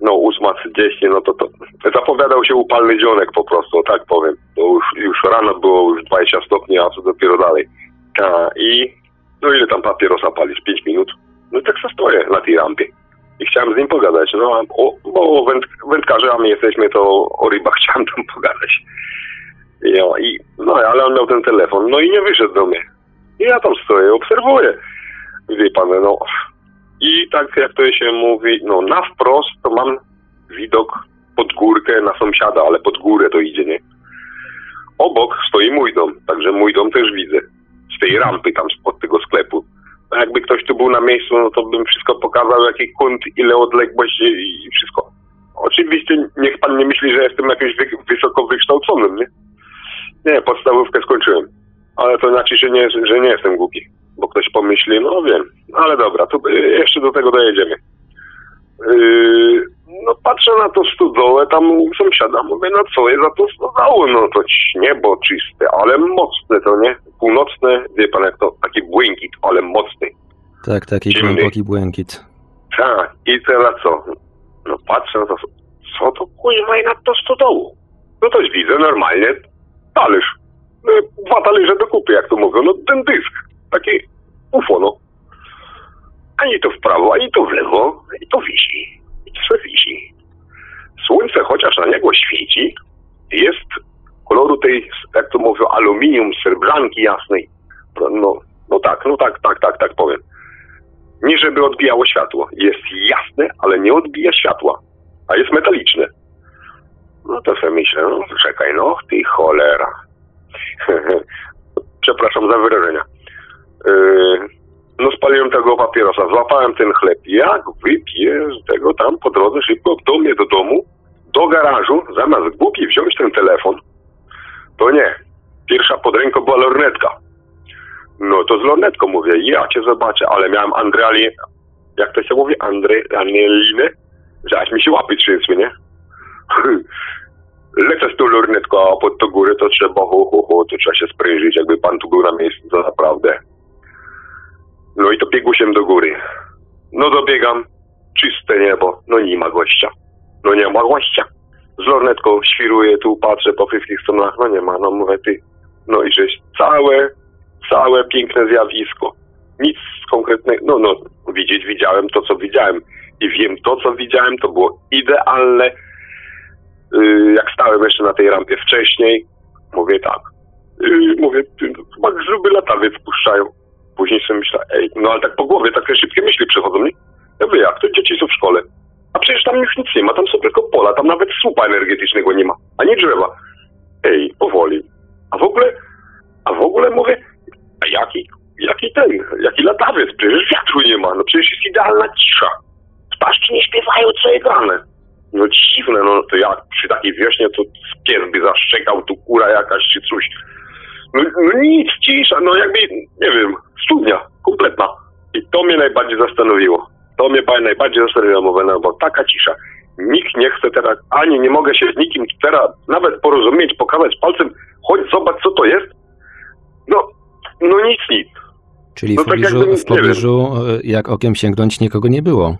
No 8.30, no to, to zapowiadał się upalny dzionek po prostu, tak powiem. To już, już rano było już 20 stopni, a co dopiero dalej. I no ile tam papierosa palisz? 5 minut? No i tak se stoję na tej rampie. I chciałem z nim pogadać, no o, bo węd, wędkarzami jesteśmy, to o rybach chciałem tam pogadać. No, i, no ale on miał ten telefon, no i nie wyszedł do mnie. I ja tam stoję, obserwuję. Wie pan, no. I tak jak to się mówi, no na wprost to mam widok pod górkę na sąsiada, ale pod górę to idzie, nie? Obok stoi mój dom, także mój dom też widzę. Tej rampy tam spod tego sklepu. A jakby ktoś tu był na miejscu, no to bym wszystko pokazał, jaki kąt, ile odległość i wszystko. Oczywiście niech pan nie myśli, że jestem jakimś wy wysoko wykształconym, nie? Nie, podstawówkę skończyłem. Ale to znaczy, że nie, że nie jestem głupi. Bo ktoś pomyśli, no wiem, ale dobra, to jeszcze do tego dojedziemy. Yy, no patrzę na to stodołę, tam u sąsiada, mówię, no co jest za to stodołą? No to niebo czyste, ale mocne to, nie? Północne, wie pan jak to, taki błękit, ale mocny. Tak, taki Ciemny. głęboki błękit. Tak, i teraz co? No patrzę na to, co to kuźma i nad to stodołą? No to widzę normalnie talerz. No, Dwa talerze do kupy, jak to mówią, no ten dysk. Taki UFO, no. Ani to w prawo, ani to w lewo, i to wisi. I to sobie wisi. Słońce chociaż na niego świeci, jest koloru tej, jak to mówią, aluminium, srebranki jasnej. No, no tak, no tak, tak, tak, tak powiem. Nie żeby odbijało światło. Jest jasne, ale nie odbija światła. A jest metaliczne. No to sobie myślę, no czekaj, no ty cholera. Przepraszam za wyrażenia. Yy, no spaliłem tego papierosa, złapałem ten chleb. Jak wypiję tego tam po drodze szybko do mnie do domu, do garażu, zamiast głupi wziąć ten telefon, to nie. Pierwsza pod ręką była lornetka. No to z lornetką mówię, ja cię zobaczę, ale miałem Andreali, jak to się mówi, Andre, Anielinę, że aż mi się łapy trzęsły, nie? Lecę z tą lornetką, a pod to górę to trzeba, ho, ho, ho, to trzeba się sprężyć, jakby pan tu był na miejscu, to naprawdę. No i to biegusiem do góry. No dobiegam, czyste niebo, no nie ma gościa. No nie ma gościa. Z lornetką świruję, tu patrzę po wszystkich stronach, no nie ma, no mówię ty. No i żeś całe, całe piękne zjawisko. Nic konkretnego, no no, widzieć widziałem to, co widziałem. I wiem, to, co widziałem, to było idealne. Yy, jak stałem jeszcze na tej rampie wcześniej, mówię tak. Yy, mówię, ty, no, chyba grzyby. Później sobie myślę, ej, no ale tak po głowie takie szybkie myśli przechodzą mi. Ja mówię, jak to dzieci są w szkole? A przecież tam już nic nie ma, tam są tylko pola, tam nawet słupa energetycznego nie ma, ani drzewa. Ej, powoli. A w ogóle, a w ogóle mówię, a jaki, jaki ten, jaki latawiec, przecież wiatru nie ma, no przecież jest idealna cisza. Ptaszki nie śpiewają, co je grane. No dziwne, no to jak przy takiej wiośnie to pies by zaszczekał, tu kura jakaś czy coś. No, no nic, cisza, no jakby, nie wiem, studnia, kompletna. I to mnie najbardziej zastanowiło. To mnie ba- najbardziej zastanowiło, mówię, no bo taka cisza. Nikt nie chce teraz, ani nie mogę się z nikim teraz nawet porozumieć, pokazać palcem, chodź zobacz co to jest. No, no nic, nic. Czyli No w tak pobliżu, jakby, w pobliżu e, jak okiem sięgnąć, nikogo nie było.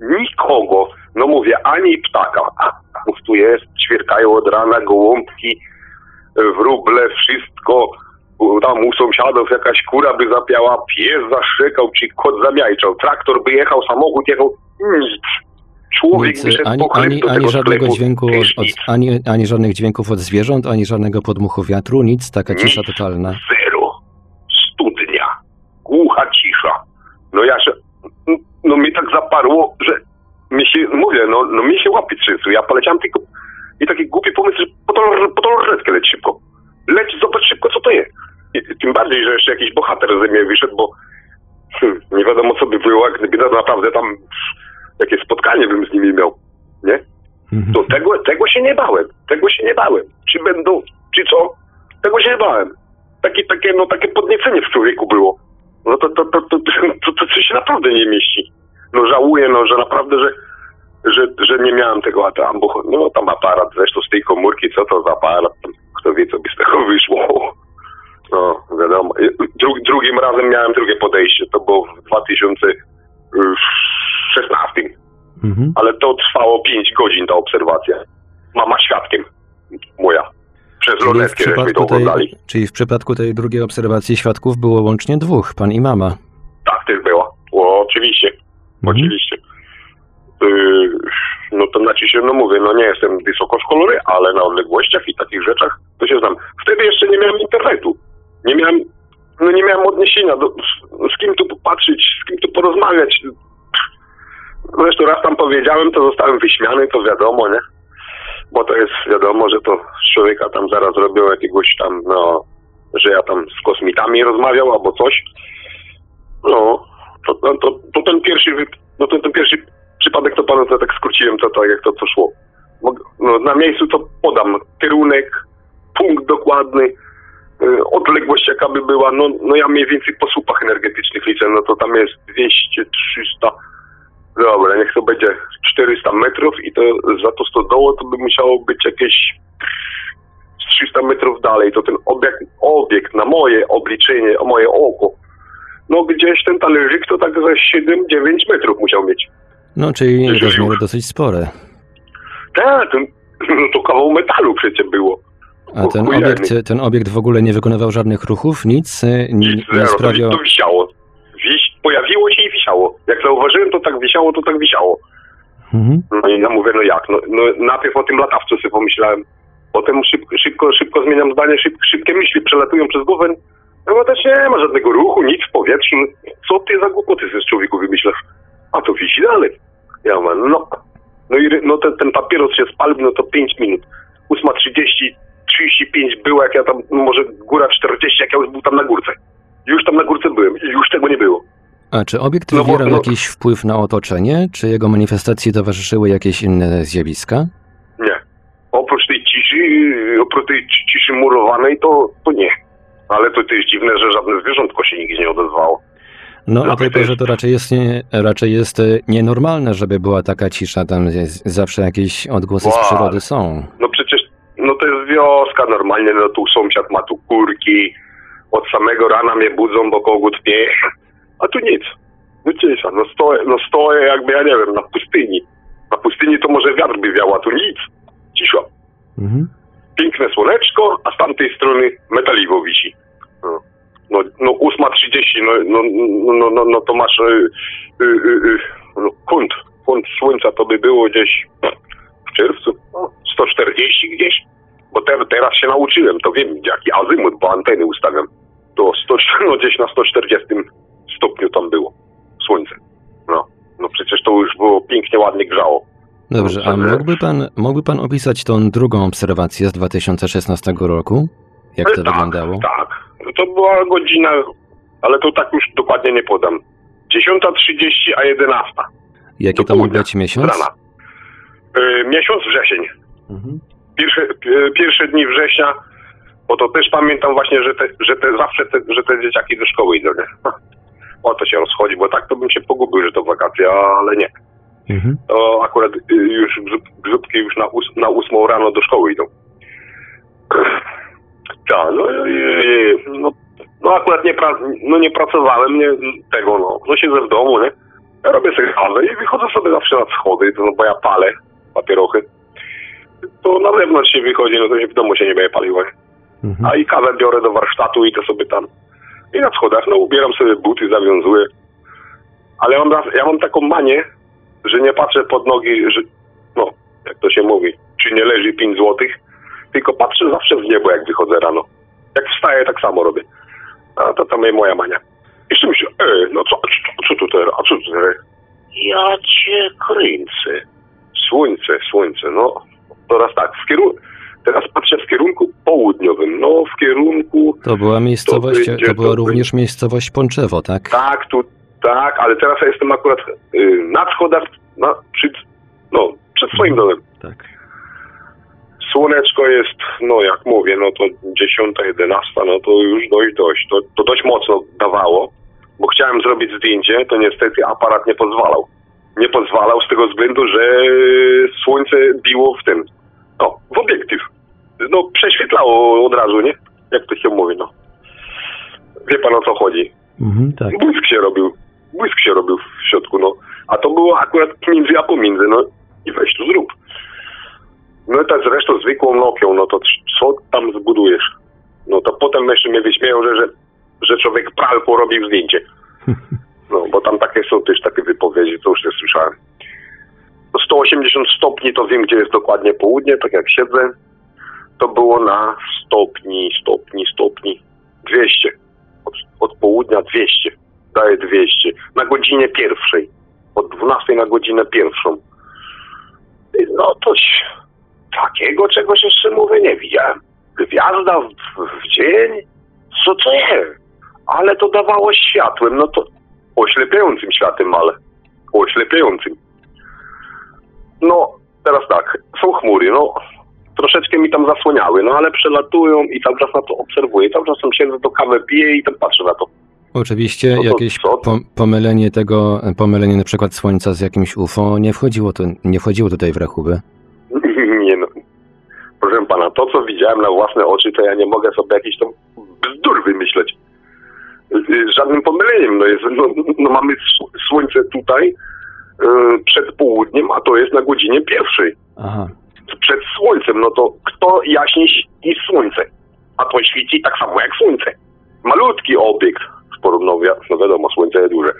Nikogo. No mówię, ani ptaka. A tu jest, ćwierkają od rana gołąbki, wróble, wszystko. Tam u sąsiadów jakaś kura by zapiała, pies zaszczekał, czy kot zamiajczał, traktor by jechał, samochód jechał, nic. Człowiek Nic, wyszedł ani, ani, ani żadnego sklepu. dźwięku, od, od, ani, ani żadnych dźwięków od zwierząt, ani żadnego podmuchu wiatru, nic, taka Nic. cisza totalna. Zero. Studnia. Głucha cisza. No ja się, no mi tak zaparło, że mi się, mówię, no, no mi się łapy trzęsły. Ja poleciałem tylko i taki głupi pomysł, że po tą, lornetkę leć szybko. Leć, zobacz tym bardziej, że jeszcze jakiś bohater ze mnie wyszedł, bo hmm, nie wiadomo co by było, gdyby to naprawdę tam jakie spotkanie bym z nimi miał, nie? To tego, tego się nie bałem, tego się nie bałem. Czy będą, czy co? Tego się nie bałem. Takie, takie, no, takie podniecenie w człowieku było. No to, to, to, to, to, to, to się naprawdę nie mieści. No żałuję, no, że naprawdę, że, że, że nie miałem tego, a tam, bo, no tam aparat zresztą z tej komórki, co to za aparat, kto wie, co by z tego wyszło. No, wiadomo. Dru, drugim razem miałem drugie podejście, to było w 2016. Mhm. Ale to trwało 5 godzin ta obserwacja. Mama świadkiem moja. Przez Czyli lornetkę żeśmy to przypadku tej, oglądali. czyli w przypadku tej drugiej obserwacji świadków było łącznie dwóch, pan i mama. Tak też była. O, oczywiście. Oczywiście. Yy, no to znaczy się, no mówię, no nie jestem wysokoszkolowy, ale na odległościach i takich rzeczach to się znam. Wtedy jeszcze nie miałem internetu. Nie miałem, no nie miałem odniesienia do, z, z kim tu popatrzeć, z kim tu porozmawiać. Zresztą raz tam powiedziałem, to zostałem wyśmiany, to wiadomo, nie? Bo to jest wiadomo, że to człowieka tam zaraz robią jakiegoś tam, no, że ja tam z kosmitami rozmawiał albo coś. No, to, no, to, to ten pierwszy, no to ten pierwszy przypadek to panu to tak skróciłem, to tak jak to co szło. No, na miejscu to podam kierunek, punkt dokładny, y, odległość jaka by była, no, no ja mniej więcej po słupach energetycznych liczę, no to tam jest 200, 300, dobra, niech to będzie 400 metrów i to za to stodoło to by musiało być jakieś 300 metrów dalej, to ten obiekt, obiekt na moje obliczenie, o moje oko, no gdzieś ten talerzyk to tak za 7-9 metrów musiał mieć. No, czyli rozmiary dosyć spore. Tak, no to kawał metalu przecież było. A ten obiekt, ten obiekt w ogóle nie wykonywał żadnych ruchów, nic, y, nie, nie Zero, sprawiał... to wisiało. Wiś, pojawiło się i wisiało. Jak zauważyłem, to tak wisiało, to tak wisiało. Mhm. No i ja mówię, no jak? No, no najpierw o tym latawcu sobie pomyślałem. Potem szybko, szybko, szybko zmieniam zdanie, szyb, szybkie myśli przelatują przez głowę. No bo też nie ma żadnego ruchu, nic w powietrzu. Co ty za głupoty ze z człowieku wymyślasz? A to wisi dalej. Ja mówię, no. No i no ten, ten papieros się spalił, no to 5 minut. 8.30, 35 było, jak ja tam, no może góra 40, jak ja już był tam na górce. Już tam na górce byłem i już tego nie było. A czy obiekt No wywierał no- jakiś wpływ na otoczenie? Czy jego manifestacji towarzyszyły jakieś inne zjawiska? Nie. Oprócz tej ciszy, yy, oprócz tej ci- ciszy murowanej, to, to nie. Ale to, to jest dziwne, że żadne zwierzątko się nigdzie nie odezwało. No, o Nawet tej to raczej jest, nie, raczej jest e, nienormalne, żeby była taka cisza. Tam jest, zawsze jakieś odgłosy z Wow. przyrody są. No przecież, no to jest wioska normalnie, no tu sąsiad ma tu kurki, od samego rana mnie budzą, bo kogut pnie, a tu nic. No cisza, no stoję, no stoję jakby, ja nie wiem, na pustyni. Na pustyni to może wiatr by wiał, a tu nic. Cisza. Mhm. Piękne słoneczko, a z tamtej strony metaliwo wisi. No, no, no 8.30, no, no, no, no, no, no to masz y, y, y, y, no, kąt, kąt słońca to by było gdzieś w czerwcu, no, 140 gdzieś, bo te, teraz się nauczyłem, to wiem jaki azymut, bo anteny ustawiam. To 100, no, gdzieś na 140 stopniu tam było słońce. No, no przecież to już było pięknie, ładnie grzało. Dobrze, a mógłby pan, mógłby pan opisać tą drugą obserwację z 2016 roku? Jak to E, tak, wyglądało? Tak, to była godzina, ale to tak już dokładnie nie podam. 10.30, a 11. Jaki to mógł być miesiąc? Rana. Y, miesiąc wrzesień. Mhm. Pierwsze, pi- pierwsze dni września, bo to też pamiętam właśnie, że te, że te zawsze te, że te dzieciaki do szkoły idą, nie? O to się rozchodzi, bo tak to bym się pogubił, że to wakacje, ale nie. Mhm. To akurat y, już grzyb, grzybki już na, ós, na ósmą rano do szkoły idą. Tak, no, i- no, no akurat nie, pra, no nie pracowałem, nie, tego no, no siedzę w domu, nie? Ja robię sobie kawę i wychodzę sobie zawsze na schody, to, no, bo ja palę papierochy. To na zewnątrz się wychodzi, no to się w domu się nie będzie paliło, nie? Mhm. A i kawę biorę do warsztatu i to sobie tam. I na schodach, no ubieram sobie buty, zawiązuję. Ale ja mam, ja mam taką manię, że nie patrzę pod nogi, że, no, jak to się mówi, czy nie leży 5 złotych, tylko patrzę zawsze w niebo, jak wychodzę rano. Jak wstaję, tak samo robię. A to tam jest moja mania. Jeszcze myślę, e, no co, co, co tu teraz, a co tu teraz? Ja cię kręcę. Słońce, słońce, no. Teraz tak, w kierunku, teraz patrzę w kierunku południowym, no w kierunku... To była miejscowość, będzie to była to również miejscowość Pączewo, tak? Tak, tu, tak, ale teraz ja jestem akurat y, na schodach, na, przed, no, przed swoim domem. Tak. Słoneczko jest, no jak mówię, no to 10, 11, no to już dość, dość. To, to dość mocno dawało, bo chciałem zrobić zdjęcie, to niestety aparat nie pozwalał. Nie pozwalał z tego względu, że słońce biło w tym, no, w obiektyw. No, prześwietlało od razu, nie? Jak to się mówi, no. Wie pan o co chodzi. Mhm, tak. Błysk się robił. Błysk się robił w środku, no. A to było akurat między a pomiędzy, no. I weź tu zrób. No i tak zresztą zwykłą Nokią, no to co tam zbudujesz? No to potem jeszcze mnie wyśmieją, że, że, że człowiek pralką robił zdjęcie. No, bo tam takie są też takie wypowiedzi, to już nie słyszałem. No 180 stopni to wiem, gdzie jest dokładnie południe, tak jak siedzę. To było na stopni, stopni, stopni. 200. Od, od południa 200. Daje 200. Na godzinie pierwszej. Od 12 na godzinę pierwszą. No to takiego czegoś jeszcze mówię nie widziałem. Gwiazda w, w dzień? Co to jest? Ale to dawało światłem, no to oślepiającym światłem, ale oślepiającym. No, teraz tak, są chmury, no troszeczkę mi tam zasłaniały, no ale przelatują i cały czas na to obserwuję. Cały czas tam siedzę, to kawę piję i tam patrzę na to. Oczywiście to jakieś po, pomylenie tego, pomylenie na przykład Słońca z jakimś UFO nie wchodziło, to, nie wchodziło tutaj w rachubę. Proszę pana, to co widziałem na własne oczy, to ja nie mogę sobie jakiś tam bzdur wymyśleć. Z żadnym pomyleniem. No, jest, no, no mamy słońce tutaj yy, przed południem, a to jest na godzinie pierwszej. Aha. Przed słońcem, no to kto jaśniej niż słońce? A to świeci tak samo jak słońce. Malutki obiekt w porównaniu, no wiadomo, słońce jest duże.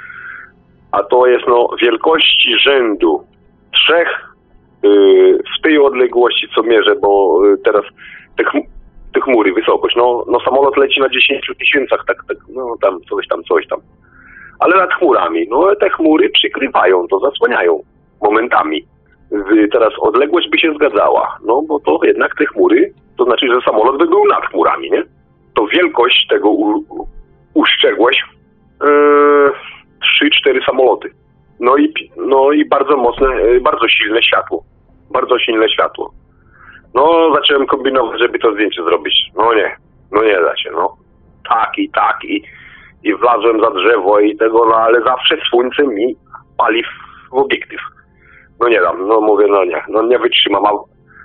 A to jest no wielkości rzędu trzech w tej odległości, co mierzę, bo yy, teraz te, chm- te chmury, wysokość, no, no samolot leci na 10 tysięcach, tak, tak, no tam coś tam, coś tam. Ale nad chmurami, no te chmury przykrywają, to zasłaniają momentami. Y, Teraz odległość by się zgadzała, no bo to jednak te chmury, to znaczy, że samolot by był nad chmurami, nie? To wielkość tego u- uszczegłeś yy, 3-4 samoloty. No i, no i bardzo mocne, yy, bardzo silne światło. Bardzo silne światło. No, zacząłem kombinować, żeby to zdjęcie zrobić. No nie, no nie da się, no. Tak i tak i, i wlazłem za drzewo i tego, no ale zawsze słońce mi pali w, obiektyw. No nie dam, no mówię, no nie, no nie wytrzymam, a,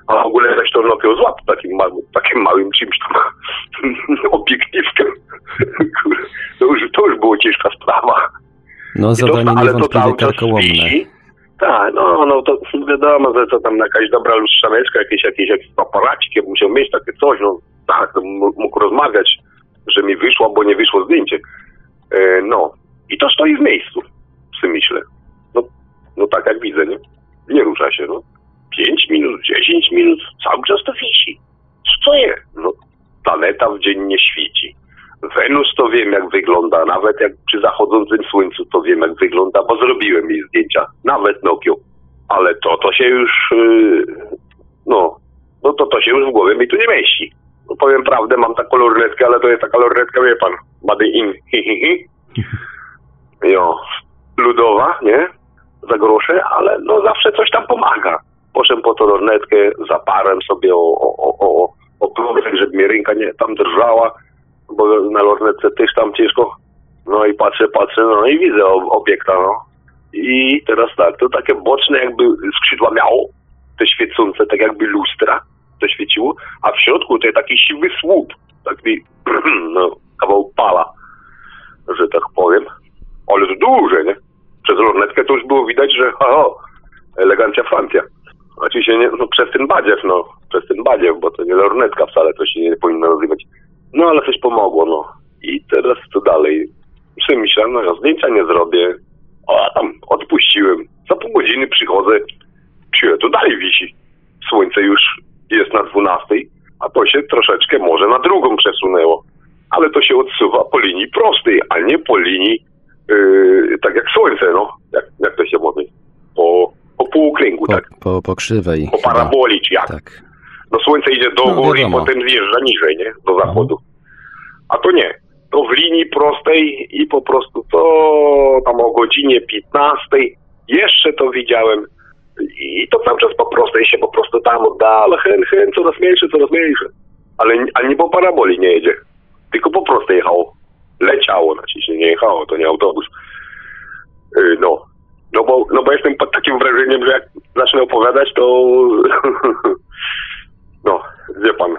a w ogóle weź to Nokia złap takim, ma, takim małym czymś tam obiektywkiem. To już, to już było ciężka sprawa. No zadanie to, ale to cały czas wisi. Tak, no, no to wiadomo, że to tam jakaś dobra lustrzaneczka, jakieś, jakieś, jakiś aparacik, ja musiał mieć takie coś, no tak, mógł rozmawiać, że mi wyszło, bo nie wyszło zdjęcie. E, no, i to stoi w miejscu, sobie myślę. No, no tak jak widzę, nie? Nie rusza się, no. 5 minut, 10 minut, cały czas to wisi. Co to jest? No, planeta w dzień nie świeci. Wenus to wiem jak wygląda, nawet jak przy zachodzącym słońcu to wiem jak wygląda, bo zrobiłem jej zdjęcia, nawet Nokią. Ale to, to się już, yy, no, no to to się już w głowie mi tu nie mieści. No powiem prawdę, mam taką lornetkę, ale to jest taka lornetka, wie pan, Made in, hi, hi, hi. Jo, ludowa, nie? Za grosze, ale no zawsze coś tam pomaga. Poszedłem po tą lornetkę, zaparłem sobie o, o, o, o, o żeby mi ręka nie tam drżała, bo na lornetce też tam ciężko. No i patrzę, patrzę, no i widzę ob- obiekta, no. I teraz tak, to takie boczne jakby skrzydła miało, te świecące, tak jakby lustra, to świeciło, a w środku to jest taki siwy słup, taki, no, kawał pala, że tak powiem. Ale to duże, nie? Przez lornetkę to już było widać, że ha, ha, elegancja Francja. Oczywiście nie, no, przez ten badziew, no, przez ten badziew, bo to nie lornetka wcale, to się nie powinno nazywać. No ale coś pomogło, no. I teraz co dalej? Sobie myślałem, no ja zdjęcia nie zrobię. O, a tam odpuściłem. Za pół godziny przychodzę. Cie, to dalej wisi. Słońce już jest na 12, a to się troszeczkę może na drugą przesunęło. Ale to się odsuwa po linii prostej, a nie po linii yy, tak jak słońce, no. Jak, jak to się mówi? Po, po półokręgu, Po, tak. po, po krzywej. Po paraboli, jak. Tak. no słońce idzie do No, góry wiadomo. potem zjeżdża niżej, nie? Do zachodu. A to nie. To w linii prostej i po prostu to tam o godzinie 15 jeszcze to widziałem. I to cały czas po prostej się po prostu tam oddala, hen, hen, coraz mniejsze, coraz mniejsze. Ale, nie po paraboli nie jedzie, tylko po prostej jechało. Leciało, znaczy nie jechało, to nie autobus. Yy, no. No bo, no bo jestem pod takim wrażeniem, że jak zacznę opowiadać, to no, wie pan.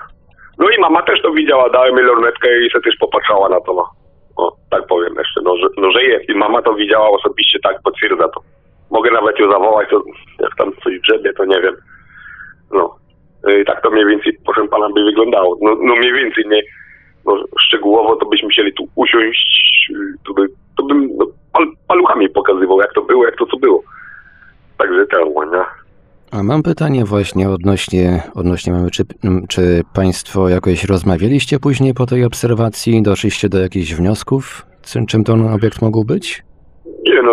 No i mama też to widziała, dałem jej lornetkę i se też popatrzała na to, no. O, tak powiem jeszcze, no że, no, że jest. I mama to widziała osobiście, tak potwierdza to. Mogę nawet ją zawołać, to jak tam coś grzebie, to nie wiem. No. I tak to mniej więcej, proszę pana, by wyglądało. No, no mniej więcej, nie. No, szczegółowo to byśmy musieli tu usiąść, to, by, to bym no, pal, paluchami pokazywał, jak to było, jak to co było. Także ten, nie? A mam pytanie właśnie odnośnie, odnośnie mamy, czy, czy Państwo jakoś rozmawialiście później po tej obserwacji? Doszliście do jakichś wniosków? Czym, czym ten obiekt mógł być? Nie no,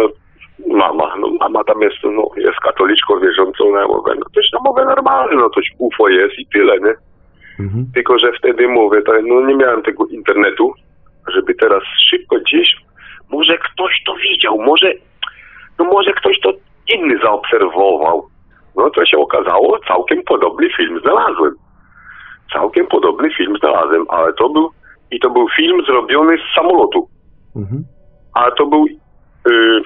mama, no mama tam jest, no, jest katoliczką wierzącą, no ja mówię, no coś tam mówię normalne, no coś UFO jest i tyle, nie? Tylko, że wtedy mówię, to, no nie miałem tego internetu, żeby teraz szybko gdzieś, może ktoś to widział, może, no może ktoś to inny zaobserwował. No to się okazało, całkiem podobny film znalazłem. Całkiem podobny film znalazłem, ale to był, i to był film zrobiony z samolotu. A to był, yy,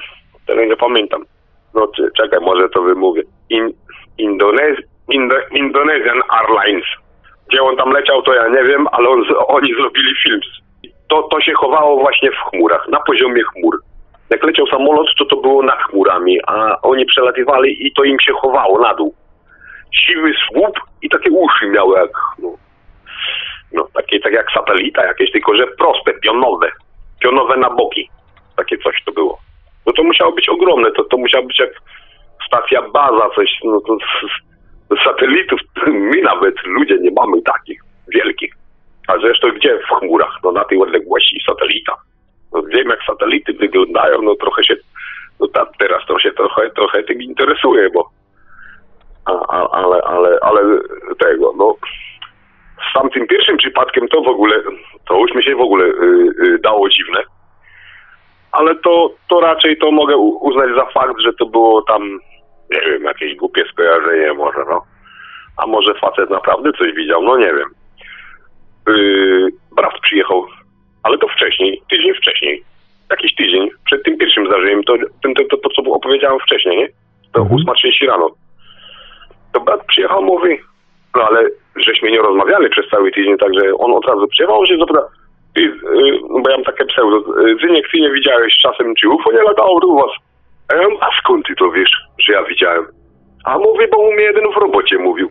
teraz nie pamiętam. No czekaj, może to wymówię. In, Indonez, Indo, Indonesian Airlines. Gdzie on tam leciał, to ja nie wiem, ale on, oni zrobili film. To, to się chowało właśnie w chmurach, na poziomie chmur. Jak leciał samolot, to to było nad chmurami, a oni przelatywali i to im się chowało na dół. Siwy słup i takie uszy miały jak, no, no takie tak jak satelita jakieś, tylko że proste, pionowe. Pionowe na boki. Takie coś to było. No to musiało być ogromne, to, to musiało być jak stacja baza, coś, no to satelitów, my nawet ludzie nie mamy takich wielkich. A zresztą gdzie w chmurach? No na tej odległości satelita. No wiem jak satelity wyglądają, no trochę się, no ta, teraz to się trochę, trochę tym interesuje, bo a, a, ale, ale, ale tego, no z tamtym pierwszym przypadkiem to w ogóle, to już mi się w ogóle y, y, dało dziwne. Ale to, to raczej to mogę uznać za fakt, że to było tam, nie wiem, jakieś głupie skojarzenie może, no. A może facet naprawdę coś widział, no nie wiem. Yy, brat przyjechał, ale to wcześniej, tydzień wcześniej. Jakiś tydzień przed tym pierwszym zdarzeniem, to, to, to, to, to co opowiedziałem wcześniej, nie? To 8.30 rano. To brat przyjechał, mówi, no ale żeśmy nie rozmawiali przez cały tydzień, także on od razu przyjechał, on się zapyta, ty, yy, no bo ja mam takie pseudo, Zyniek, ty nie widziałeś czasem, czy UFO nie latało u was? A ja mówię, a skąd ty to wiesz, że ja widziałem? A mówi, bo u mnie jeden w robocie mówił,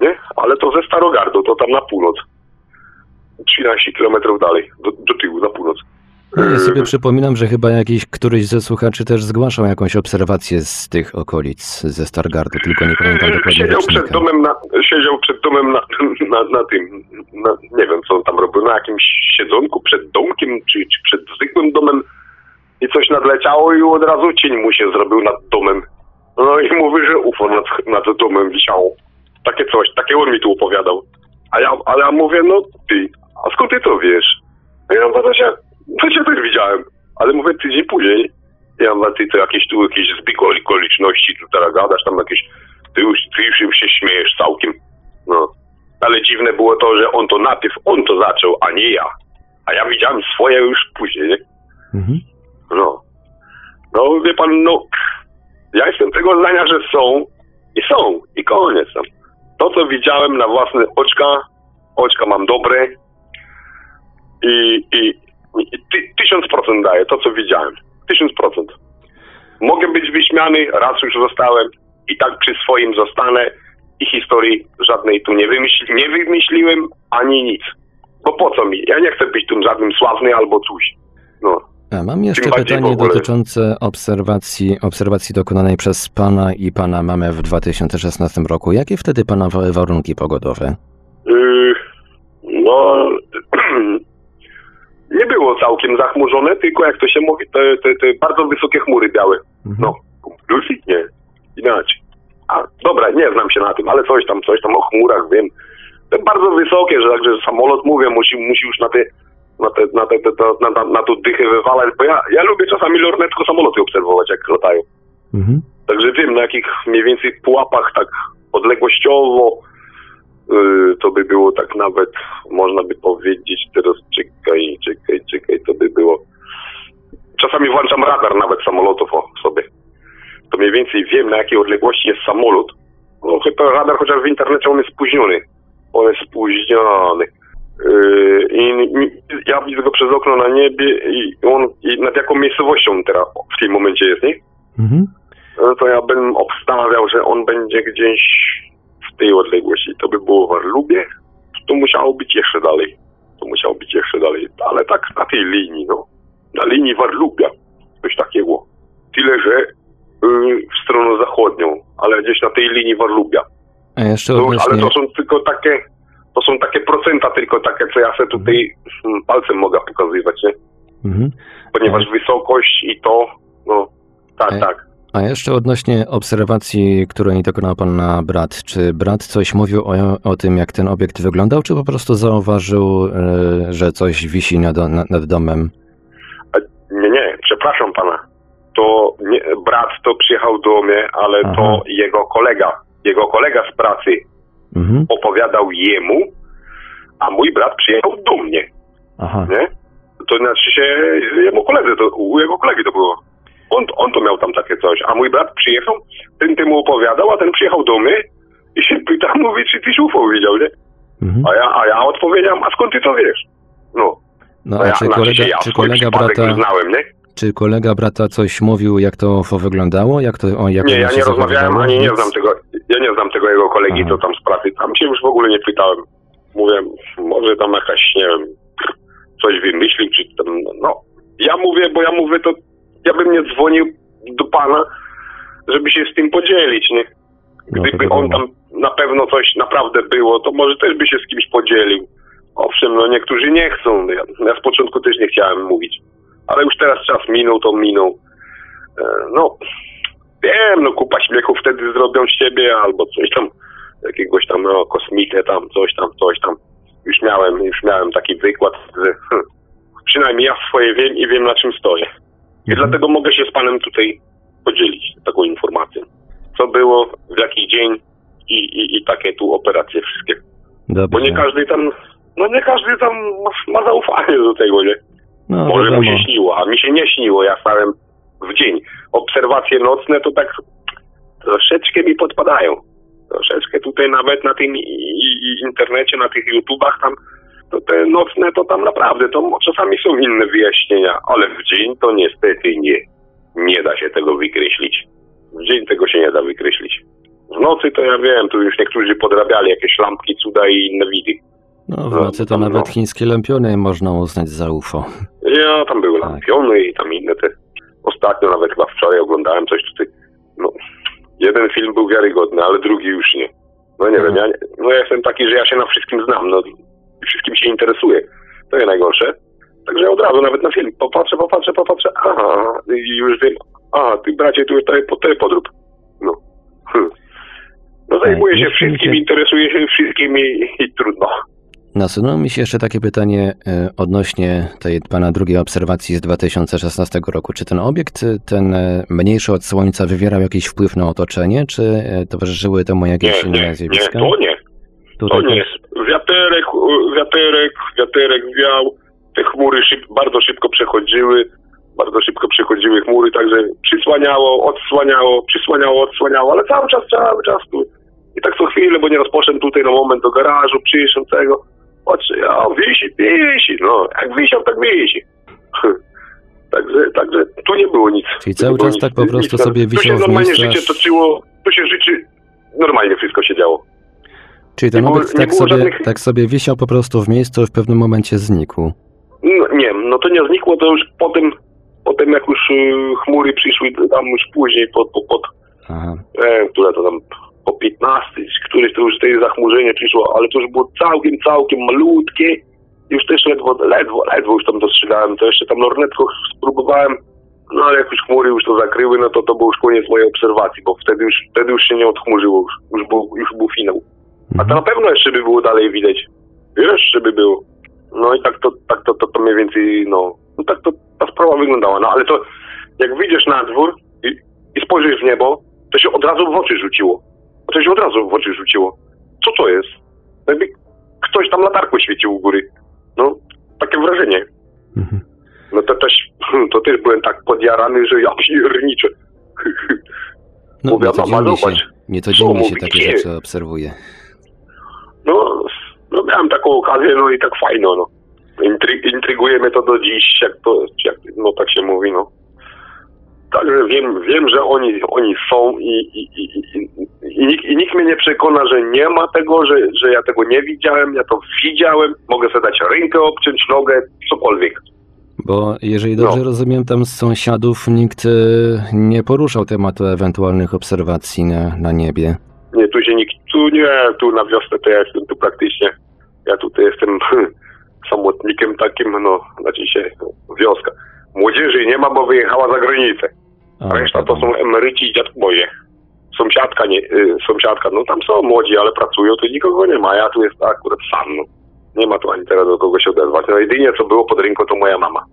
nie? Ale to ze Starogardu, to tam na północ. 13 kilometrów dalej, do, do tyłu, na północ. No, ja sobie przypominam, że chyba jakiś któryś ze słuchaczy też zgłaszał jakąś obserwację z tych okolic, ze Stargardu, tylko nie pamiętam dokładnie Siedział przed domem, na, siedział przed domem na, na, na tym, na, nie wiem co on tam robił, na jakimś siedzonku przed domkiem, czy, czy przed zwykłym domem i coś nadleciało i od razu cień mu się zrobił nad domem. No i mówi, że UFO nad, nad domem wisiało. Takie coś, takie on mi tu opowiadał. A ja, a ja mówię, no ty, a skąd ty to wiesz? A ja mówię, się, to się też widziałem. Ale mówię, tydzień później. Ja mówię, ty to jakieś tu jakieś zbieg okoliczności, tu teraz gadasz tam jakieś, ty już, ty już się śmiejesz całkiem. No. Ale dziwne było to, że on to najpierw, on to zaczął, a nie ja. A ja widziałem swoje już później, nie? No. No, wie pan, no, ja jestem tego zdania, że są i są i koniec tam. To, co widziałem na własne oczka, oczka mam dobre i, i, i ty, tysiąc procent daję to, co widziałem. Tysiąc procent. Mogę być wyśmiany, raz już zostałem i tak przy swoim zostanę i historii żadnej tu nie, wymyśli, nie wymyśliłem ani nic. Bo po co mi? Ja nie chcę być tu żadnym sławny albo coś. No. A mam jeszcze pytanie dotyczące obserwacji, obserwacji dokonanej przez pana i pana mamę w 2016 roku. Jakie wtedy panowały warunki pogodowe? Yy, no, nie było całkiem zachmurzone, tylko jak to się mówi, te, te, te bardzo wysokie chmury białe. No, plusik nie, inaczej. A, dobra, nie znam się na tym, ale coś tam, coś tam o chmurach wiem. te bardzo wysokie, że także samolot, mówię, musi, musi już na te, na, te, na, te, na, na, na tą dychę wywalać, bo ja, ja lubię czasami lornetko samoloty obserwować, jak latają. Mhm. Także wiem, na jakich mniej więcej pułapach tak odległościowo yy, to by było tak nawet, można by powiedzieć, teraz czekaj, czekaj, czekaj, to by było. Czasami włączam radar nawet samolotów o sobie. To mniej więcej wiem, na jakiej odległości jest samolot. No chyba radar, chociaż w internecie on jest spóźniony. On jest spóźniony. Yy, I i ja widzę go przez okno na niebie i on i nad jaką miejscowością teraz w tym momencie jest, nie? Mhm. no to ja bym obstawiał, że on będzie gdzieś w tej odległości. To by było w Arlubie, to musiało być jeszcze dalej. To musiało być jeszcze dalej, ale tak na tej linii, no. Na linii Warlubia, coś takiego. Tyle, że yy, w stronę zachodnią, ale gdzieś na tej linii Warlubia. A jeszcze No, odnośnie... ale to są tylko takie, to są takie procenta tylko takie, co ja sobie tutaj mm, palcem mogę pokazywać, nie? Mhm. Ponieważ wysokość i to, no, tak, tak. A jeszcze odnośnie obserwacji, której dokonał pan na brat. Czy brat coś mówił o, o tym, jak ten obiekt wyglądał, czy po prostu zauważył, e, że coś wisi nad, nad, nad domem? Nie, nie, przepraszam pana. To nie, brat to przyjechał do mnie, ale Aha. to jego kolega, jego kolega z pracy Mhm. opowiadał jemu, a mój brat przyjechał do mnie, Aha. nie? To znaczy się, jemu koledzy, to, u jego kolegi to było. On, on to miał tam takie coś, a mój brat przyjechał, ten temu opowiadał, a ten przyjechał do mnie i się pyta, mówi, czy tyś UFO widział, nie? Mhm. A ja, a ja odpowiedziałem, a skąd ty to wiesz? No, No a a ja, czy znaczy kolega, ja czy kolega brata, znałem, nie? czy kolega brata coś mówił, jak to wyglądało? Jak to, o, jak Nie, ja nie rozmawiałem, ani nie znam tego, ja nie znam tego jego kolegi, Aha. co tam z pracy. Tam się już w ogóle nie pytałem. Mówię, może tam jakaś, nie wiem, coś wymyślił, czy tam, no. Ja mówię, bo ja mówię, to ja bym nie dzwonił do pana, żeby się z tym podzielić, nie? No, Gdyby on wiadomo. tam na pewno coś naprawdę było, to może też by się z kimś podzielił. Owszem, no niektórzy nie chcą. Ja, ja z początku też nie chciałem mówić. Ale już teraz czas minął, to minął. E, no, wiem, no kupa śmiechu wtedy zrobią z ciebie, albo coś tam, jakiegoś tam, no, kosmitę tam, coś tam, coś tam. Już miałem, już miałem taki wykład, że hm, przynajmniej ja swoje wiem i wiem na czym stoję. I Mhm. dlatego mogę się z panem tutaj podzielić taką informacją. Co było, w jaki dzień i, i, i takie tu operacje wszystkie. Dobrze. Bo nie każdy tam, no nie każdy tam ma, ma zaufanie do tego, nie? No, Może mu wiadomo. się śniło, a mi się nie śniło, ja stałem w dzień. Obserwacje nocne to tak troszeczkę mi podpadają. Troszeczkę tutaj nawet na tym internecie, na tych YouTubach tam, to te nocne to tam naprawdę, to czasami są inne wyjaśnienia, ale w dzień to niestety nie. Nie da się tego wykreślić. W dzień tego się nie da wykreślić. W nocy to ja wiem, tu już niektórzy podrabiali jakieś lampki, cuda i inne widy. No, w No, nocy to tam, nawet no. chińskie lampiony można uznać za UFO. Ja tam były Tak. lampiony i tam inne te. Ostatnio nawet chyba wczoraj oglądałem coś tutaj. No, jeden film był wiarygodny, ale drugi już nie. No nie Mhm. wiem, ja, no ja jestem taki, że ja się na wszystkim znam, no wszystkim się interesuję. To jest najgorsze. Także ja od razu nawet na film popatrzę, popatrzę, popatrzę, aha, i już wiem, a, ty bracie, tu jest po te podrób. No. Hm. No zajmuję się wszystkim, interesuję się wszystkim i, i trudno. Nasunęło mi się jeszcze takie pytanie e, odnośnie tej pana drugiej obserwacji z 2016 roku. Czy ten obiekt, e, ten e, mniejszy od Słońca, wywierał jakiś wpływ na otoczenie, czy towarzyszyły temu jakieś Nie, inne nie, nie, zjawiska? to nie. Tutaj To nie. Wiaterek, wiaterek, wiaterek wiał, te chmury szyb, bardzo szybko przechodziły, bardzo szybko przechodziły chmury, także przysłaniało, odsłaniało, przysłaniało, odsłaniało, ale cały czas, cały czas tu. I tak co chwilę, bo nieraz poszedłem tutaj na moment do garażu, przyszedłem tego, patrzę, a wisi, wisi, no, jak wisiał, tak wisi. Także, także tu nie było nic. Czyli Tu cały czas nic. tak po prostu Nic. sobie Tu się wisiał w normalnie miejscu, życie toczyło, tu się życie, normalnie wszystko się działo. Czyli ten obiekt tak sobie, żadnych- tak sobie wisiał po prostu w miejscu i w pewnym momencie znikł. No, nie, no to nie znikło, to już potem, potem jak już y, chmury przyszły tam już później pod, pod, pod Aha. e, które to tam po 15, któreś to już tutaj zachmurzenie przyszło, ale to już było całkiem, całkiem malutkie. Już też ledwo, ledwo, ledwo już tam dostrzegałem, to jeszcze tam lornetko spróbowałem, no ale jak już chmury już to zakryły, no to to był już koniec mojej obserwacji, bo wtedy już, wtedy już się nie odchmurzyło, już, już, był, już był finał. A to na pewno jeszcze by było dalej widać. Jeszcze by było. No i tak to, tak to, to, to mniej więcej, no, no tak to ta sprawa wyglądała. No ale to, jak wyjdziesz na dwór i, i spojrzysz w niebo, to się od razu w oczy rzuciło. To się od razu w oczy rzuciło. Co to jest? Jakby ktoś tam latarką świecił u góry. No, takie wrażenie. No to też, to też byłem tak podjarany, że ja pierniczę. No, Mówię, nie mama, codziennie zobacz. się, nie codziennie Co się takie rzeczy obserwuje. No, no miałem taką okazję, no i tak fajno, no. Intry, intryguje mnie to do dziś, jak to, jak, no tak się mówi, no. Także wiem, wiem, że oni, oni są i, i, i, i, i, nikt, i nikt mnie nie przekona, że nie ma tego, że, że ja tego nie widziałem, ja to widziałem, mogę sobie dać rękę obciąć, nogę, cokolwiek. Bo jeżeli dobrze No. rozumiem, tam z sąsiadów nikt e, nie poruszał tematu ewentualnych obserwacji na, na niebie. Nie, tu się nikt, tu nie, tu na wiosnę to ja jestem tu praktycznie, ja tutaj jestem samotnikiem takim, no, znaczy się, wioska. Młodzieży nie ma, bo wyjechała za granicę. A, Reszta to są emeryci i dziadkowie. Sąsiadka, nie, y, sąsiadka, no tam są młodzi, ale pracują, to nikogo nie ma, ja tu jestem akurat sam, no. Nie ma tu ani teraz do kogo się odezwać. No jedynie co było pod ręką to moja mama.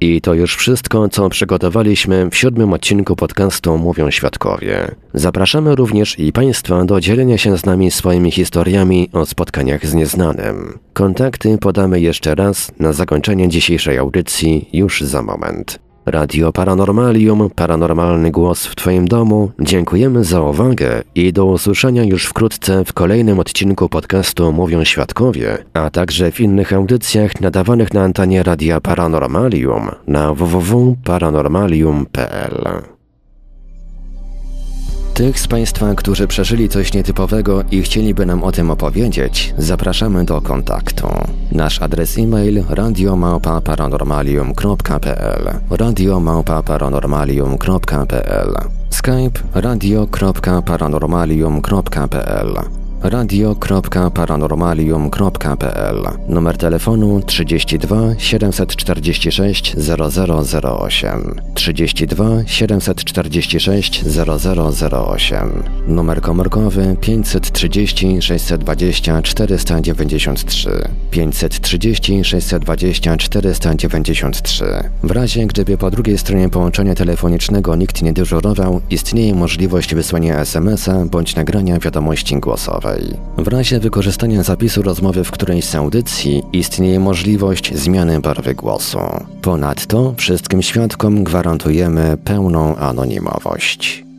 I to już wszystko, co przygotowaliśmy w siódmym odcinku podcastu Mówią Świadkowie. Zapraszamy również i Państwa do dzielenia się z nami swoimi historiami o spotkaniach z nieznanym. Kontakty podamy jeszcze raz na zakończenie dzisiejszej audycji już za moment. Radio Paranormalium, paranormalny głos w Twoim domu. Dziękujemy za uwagę i do usłyszenia już wkrótce w kolejnym odcinku podcastu Mówią Świadkowie, a także w innych audycjach nadawanych na antenie Radia Paranormalium na www.paranormalium.pl. Tych z Państwa, którzy przeżyli coś nietypowego i chcieliby nam o tym opowiedzieć, zapraszamy do kontaktu. Nasz adres e-mail radiomałpa-paranormalium.pl radiomałpa-paranormalium.pl skype radio.paranormalium.pl radio.paranormalium.pl Numer telefonu 32 746 0008 32 746 0008 Numer komórkowy 530 620 493 530 620 493 W razie gdyby po drugiej stronie połączenia telefonicznego nikt nie dyżurował, istnieje możliwość wysłania SMS-a bądź nagrania wiadomości głosowej. W razie wykorzystania zapisu rozmowy w którejś z audycji istnieje możliwość zmiany barwy głosu. Ponadto wszystkim świadkom gwarantujemy pełną anonimowość.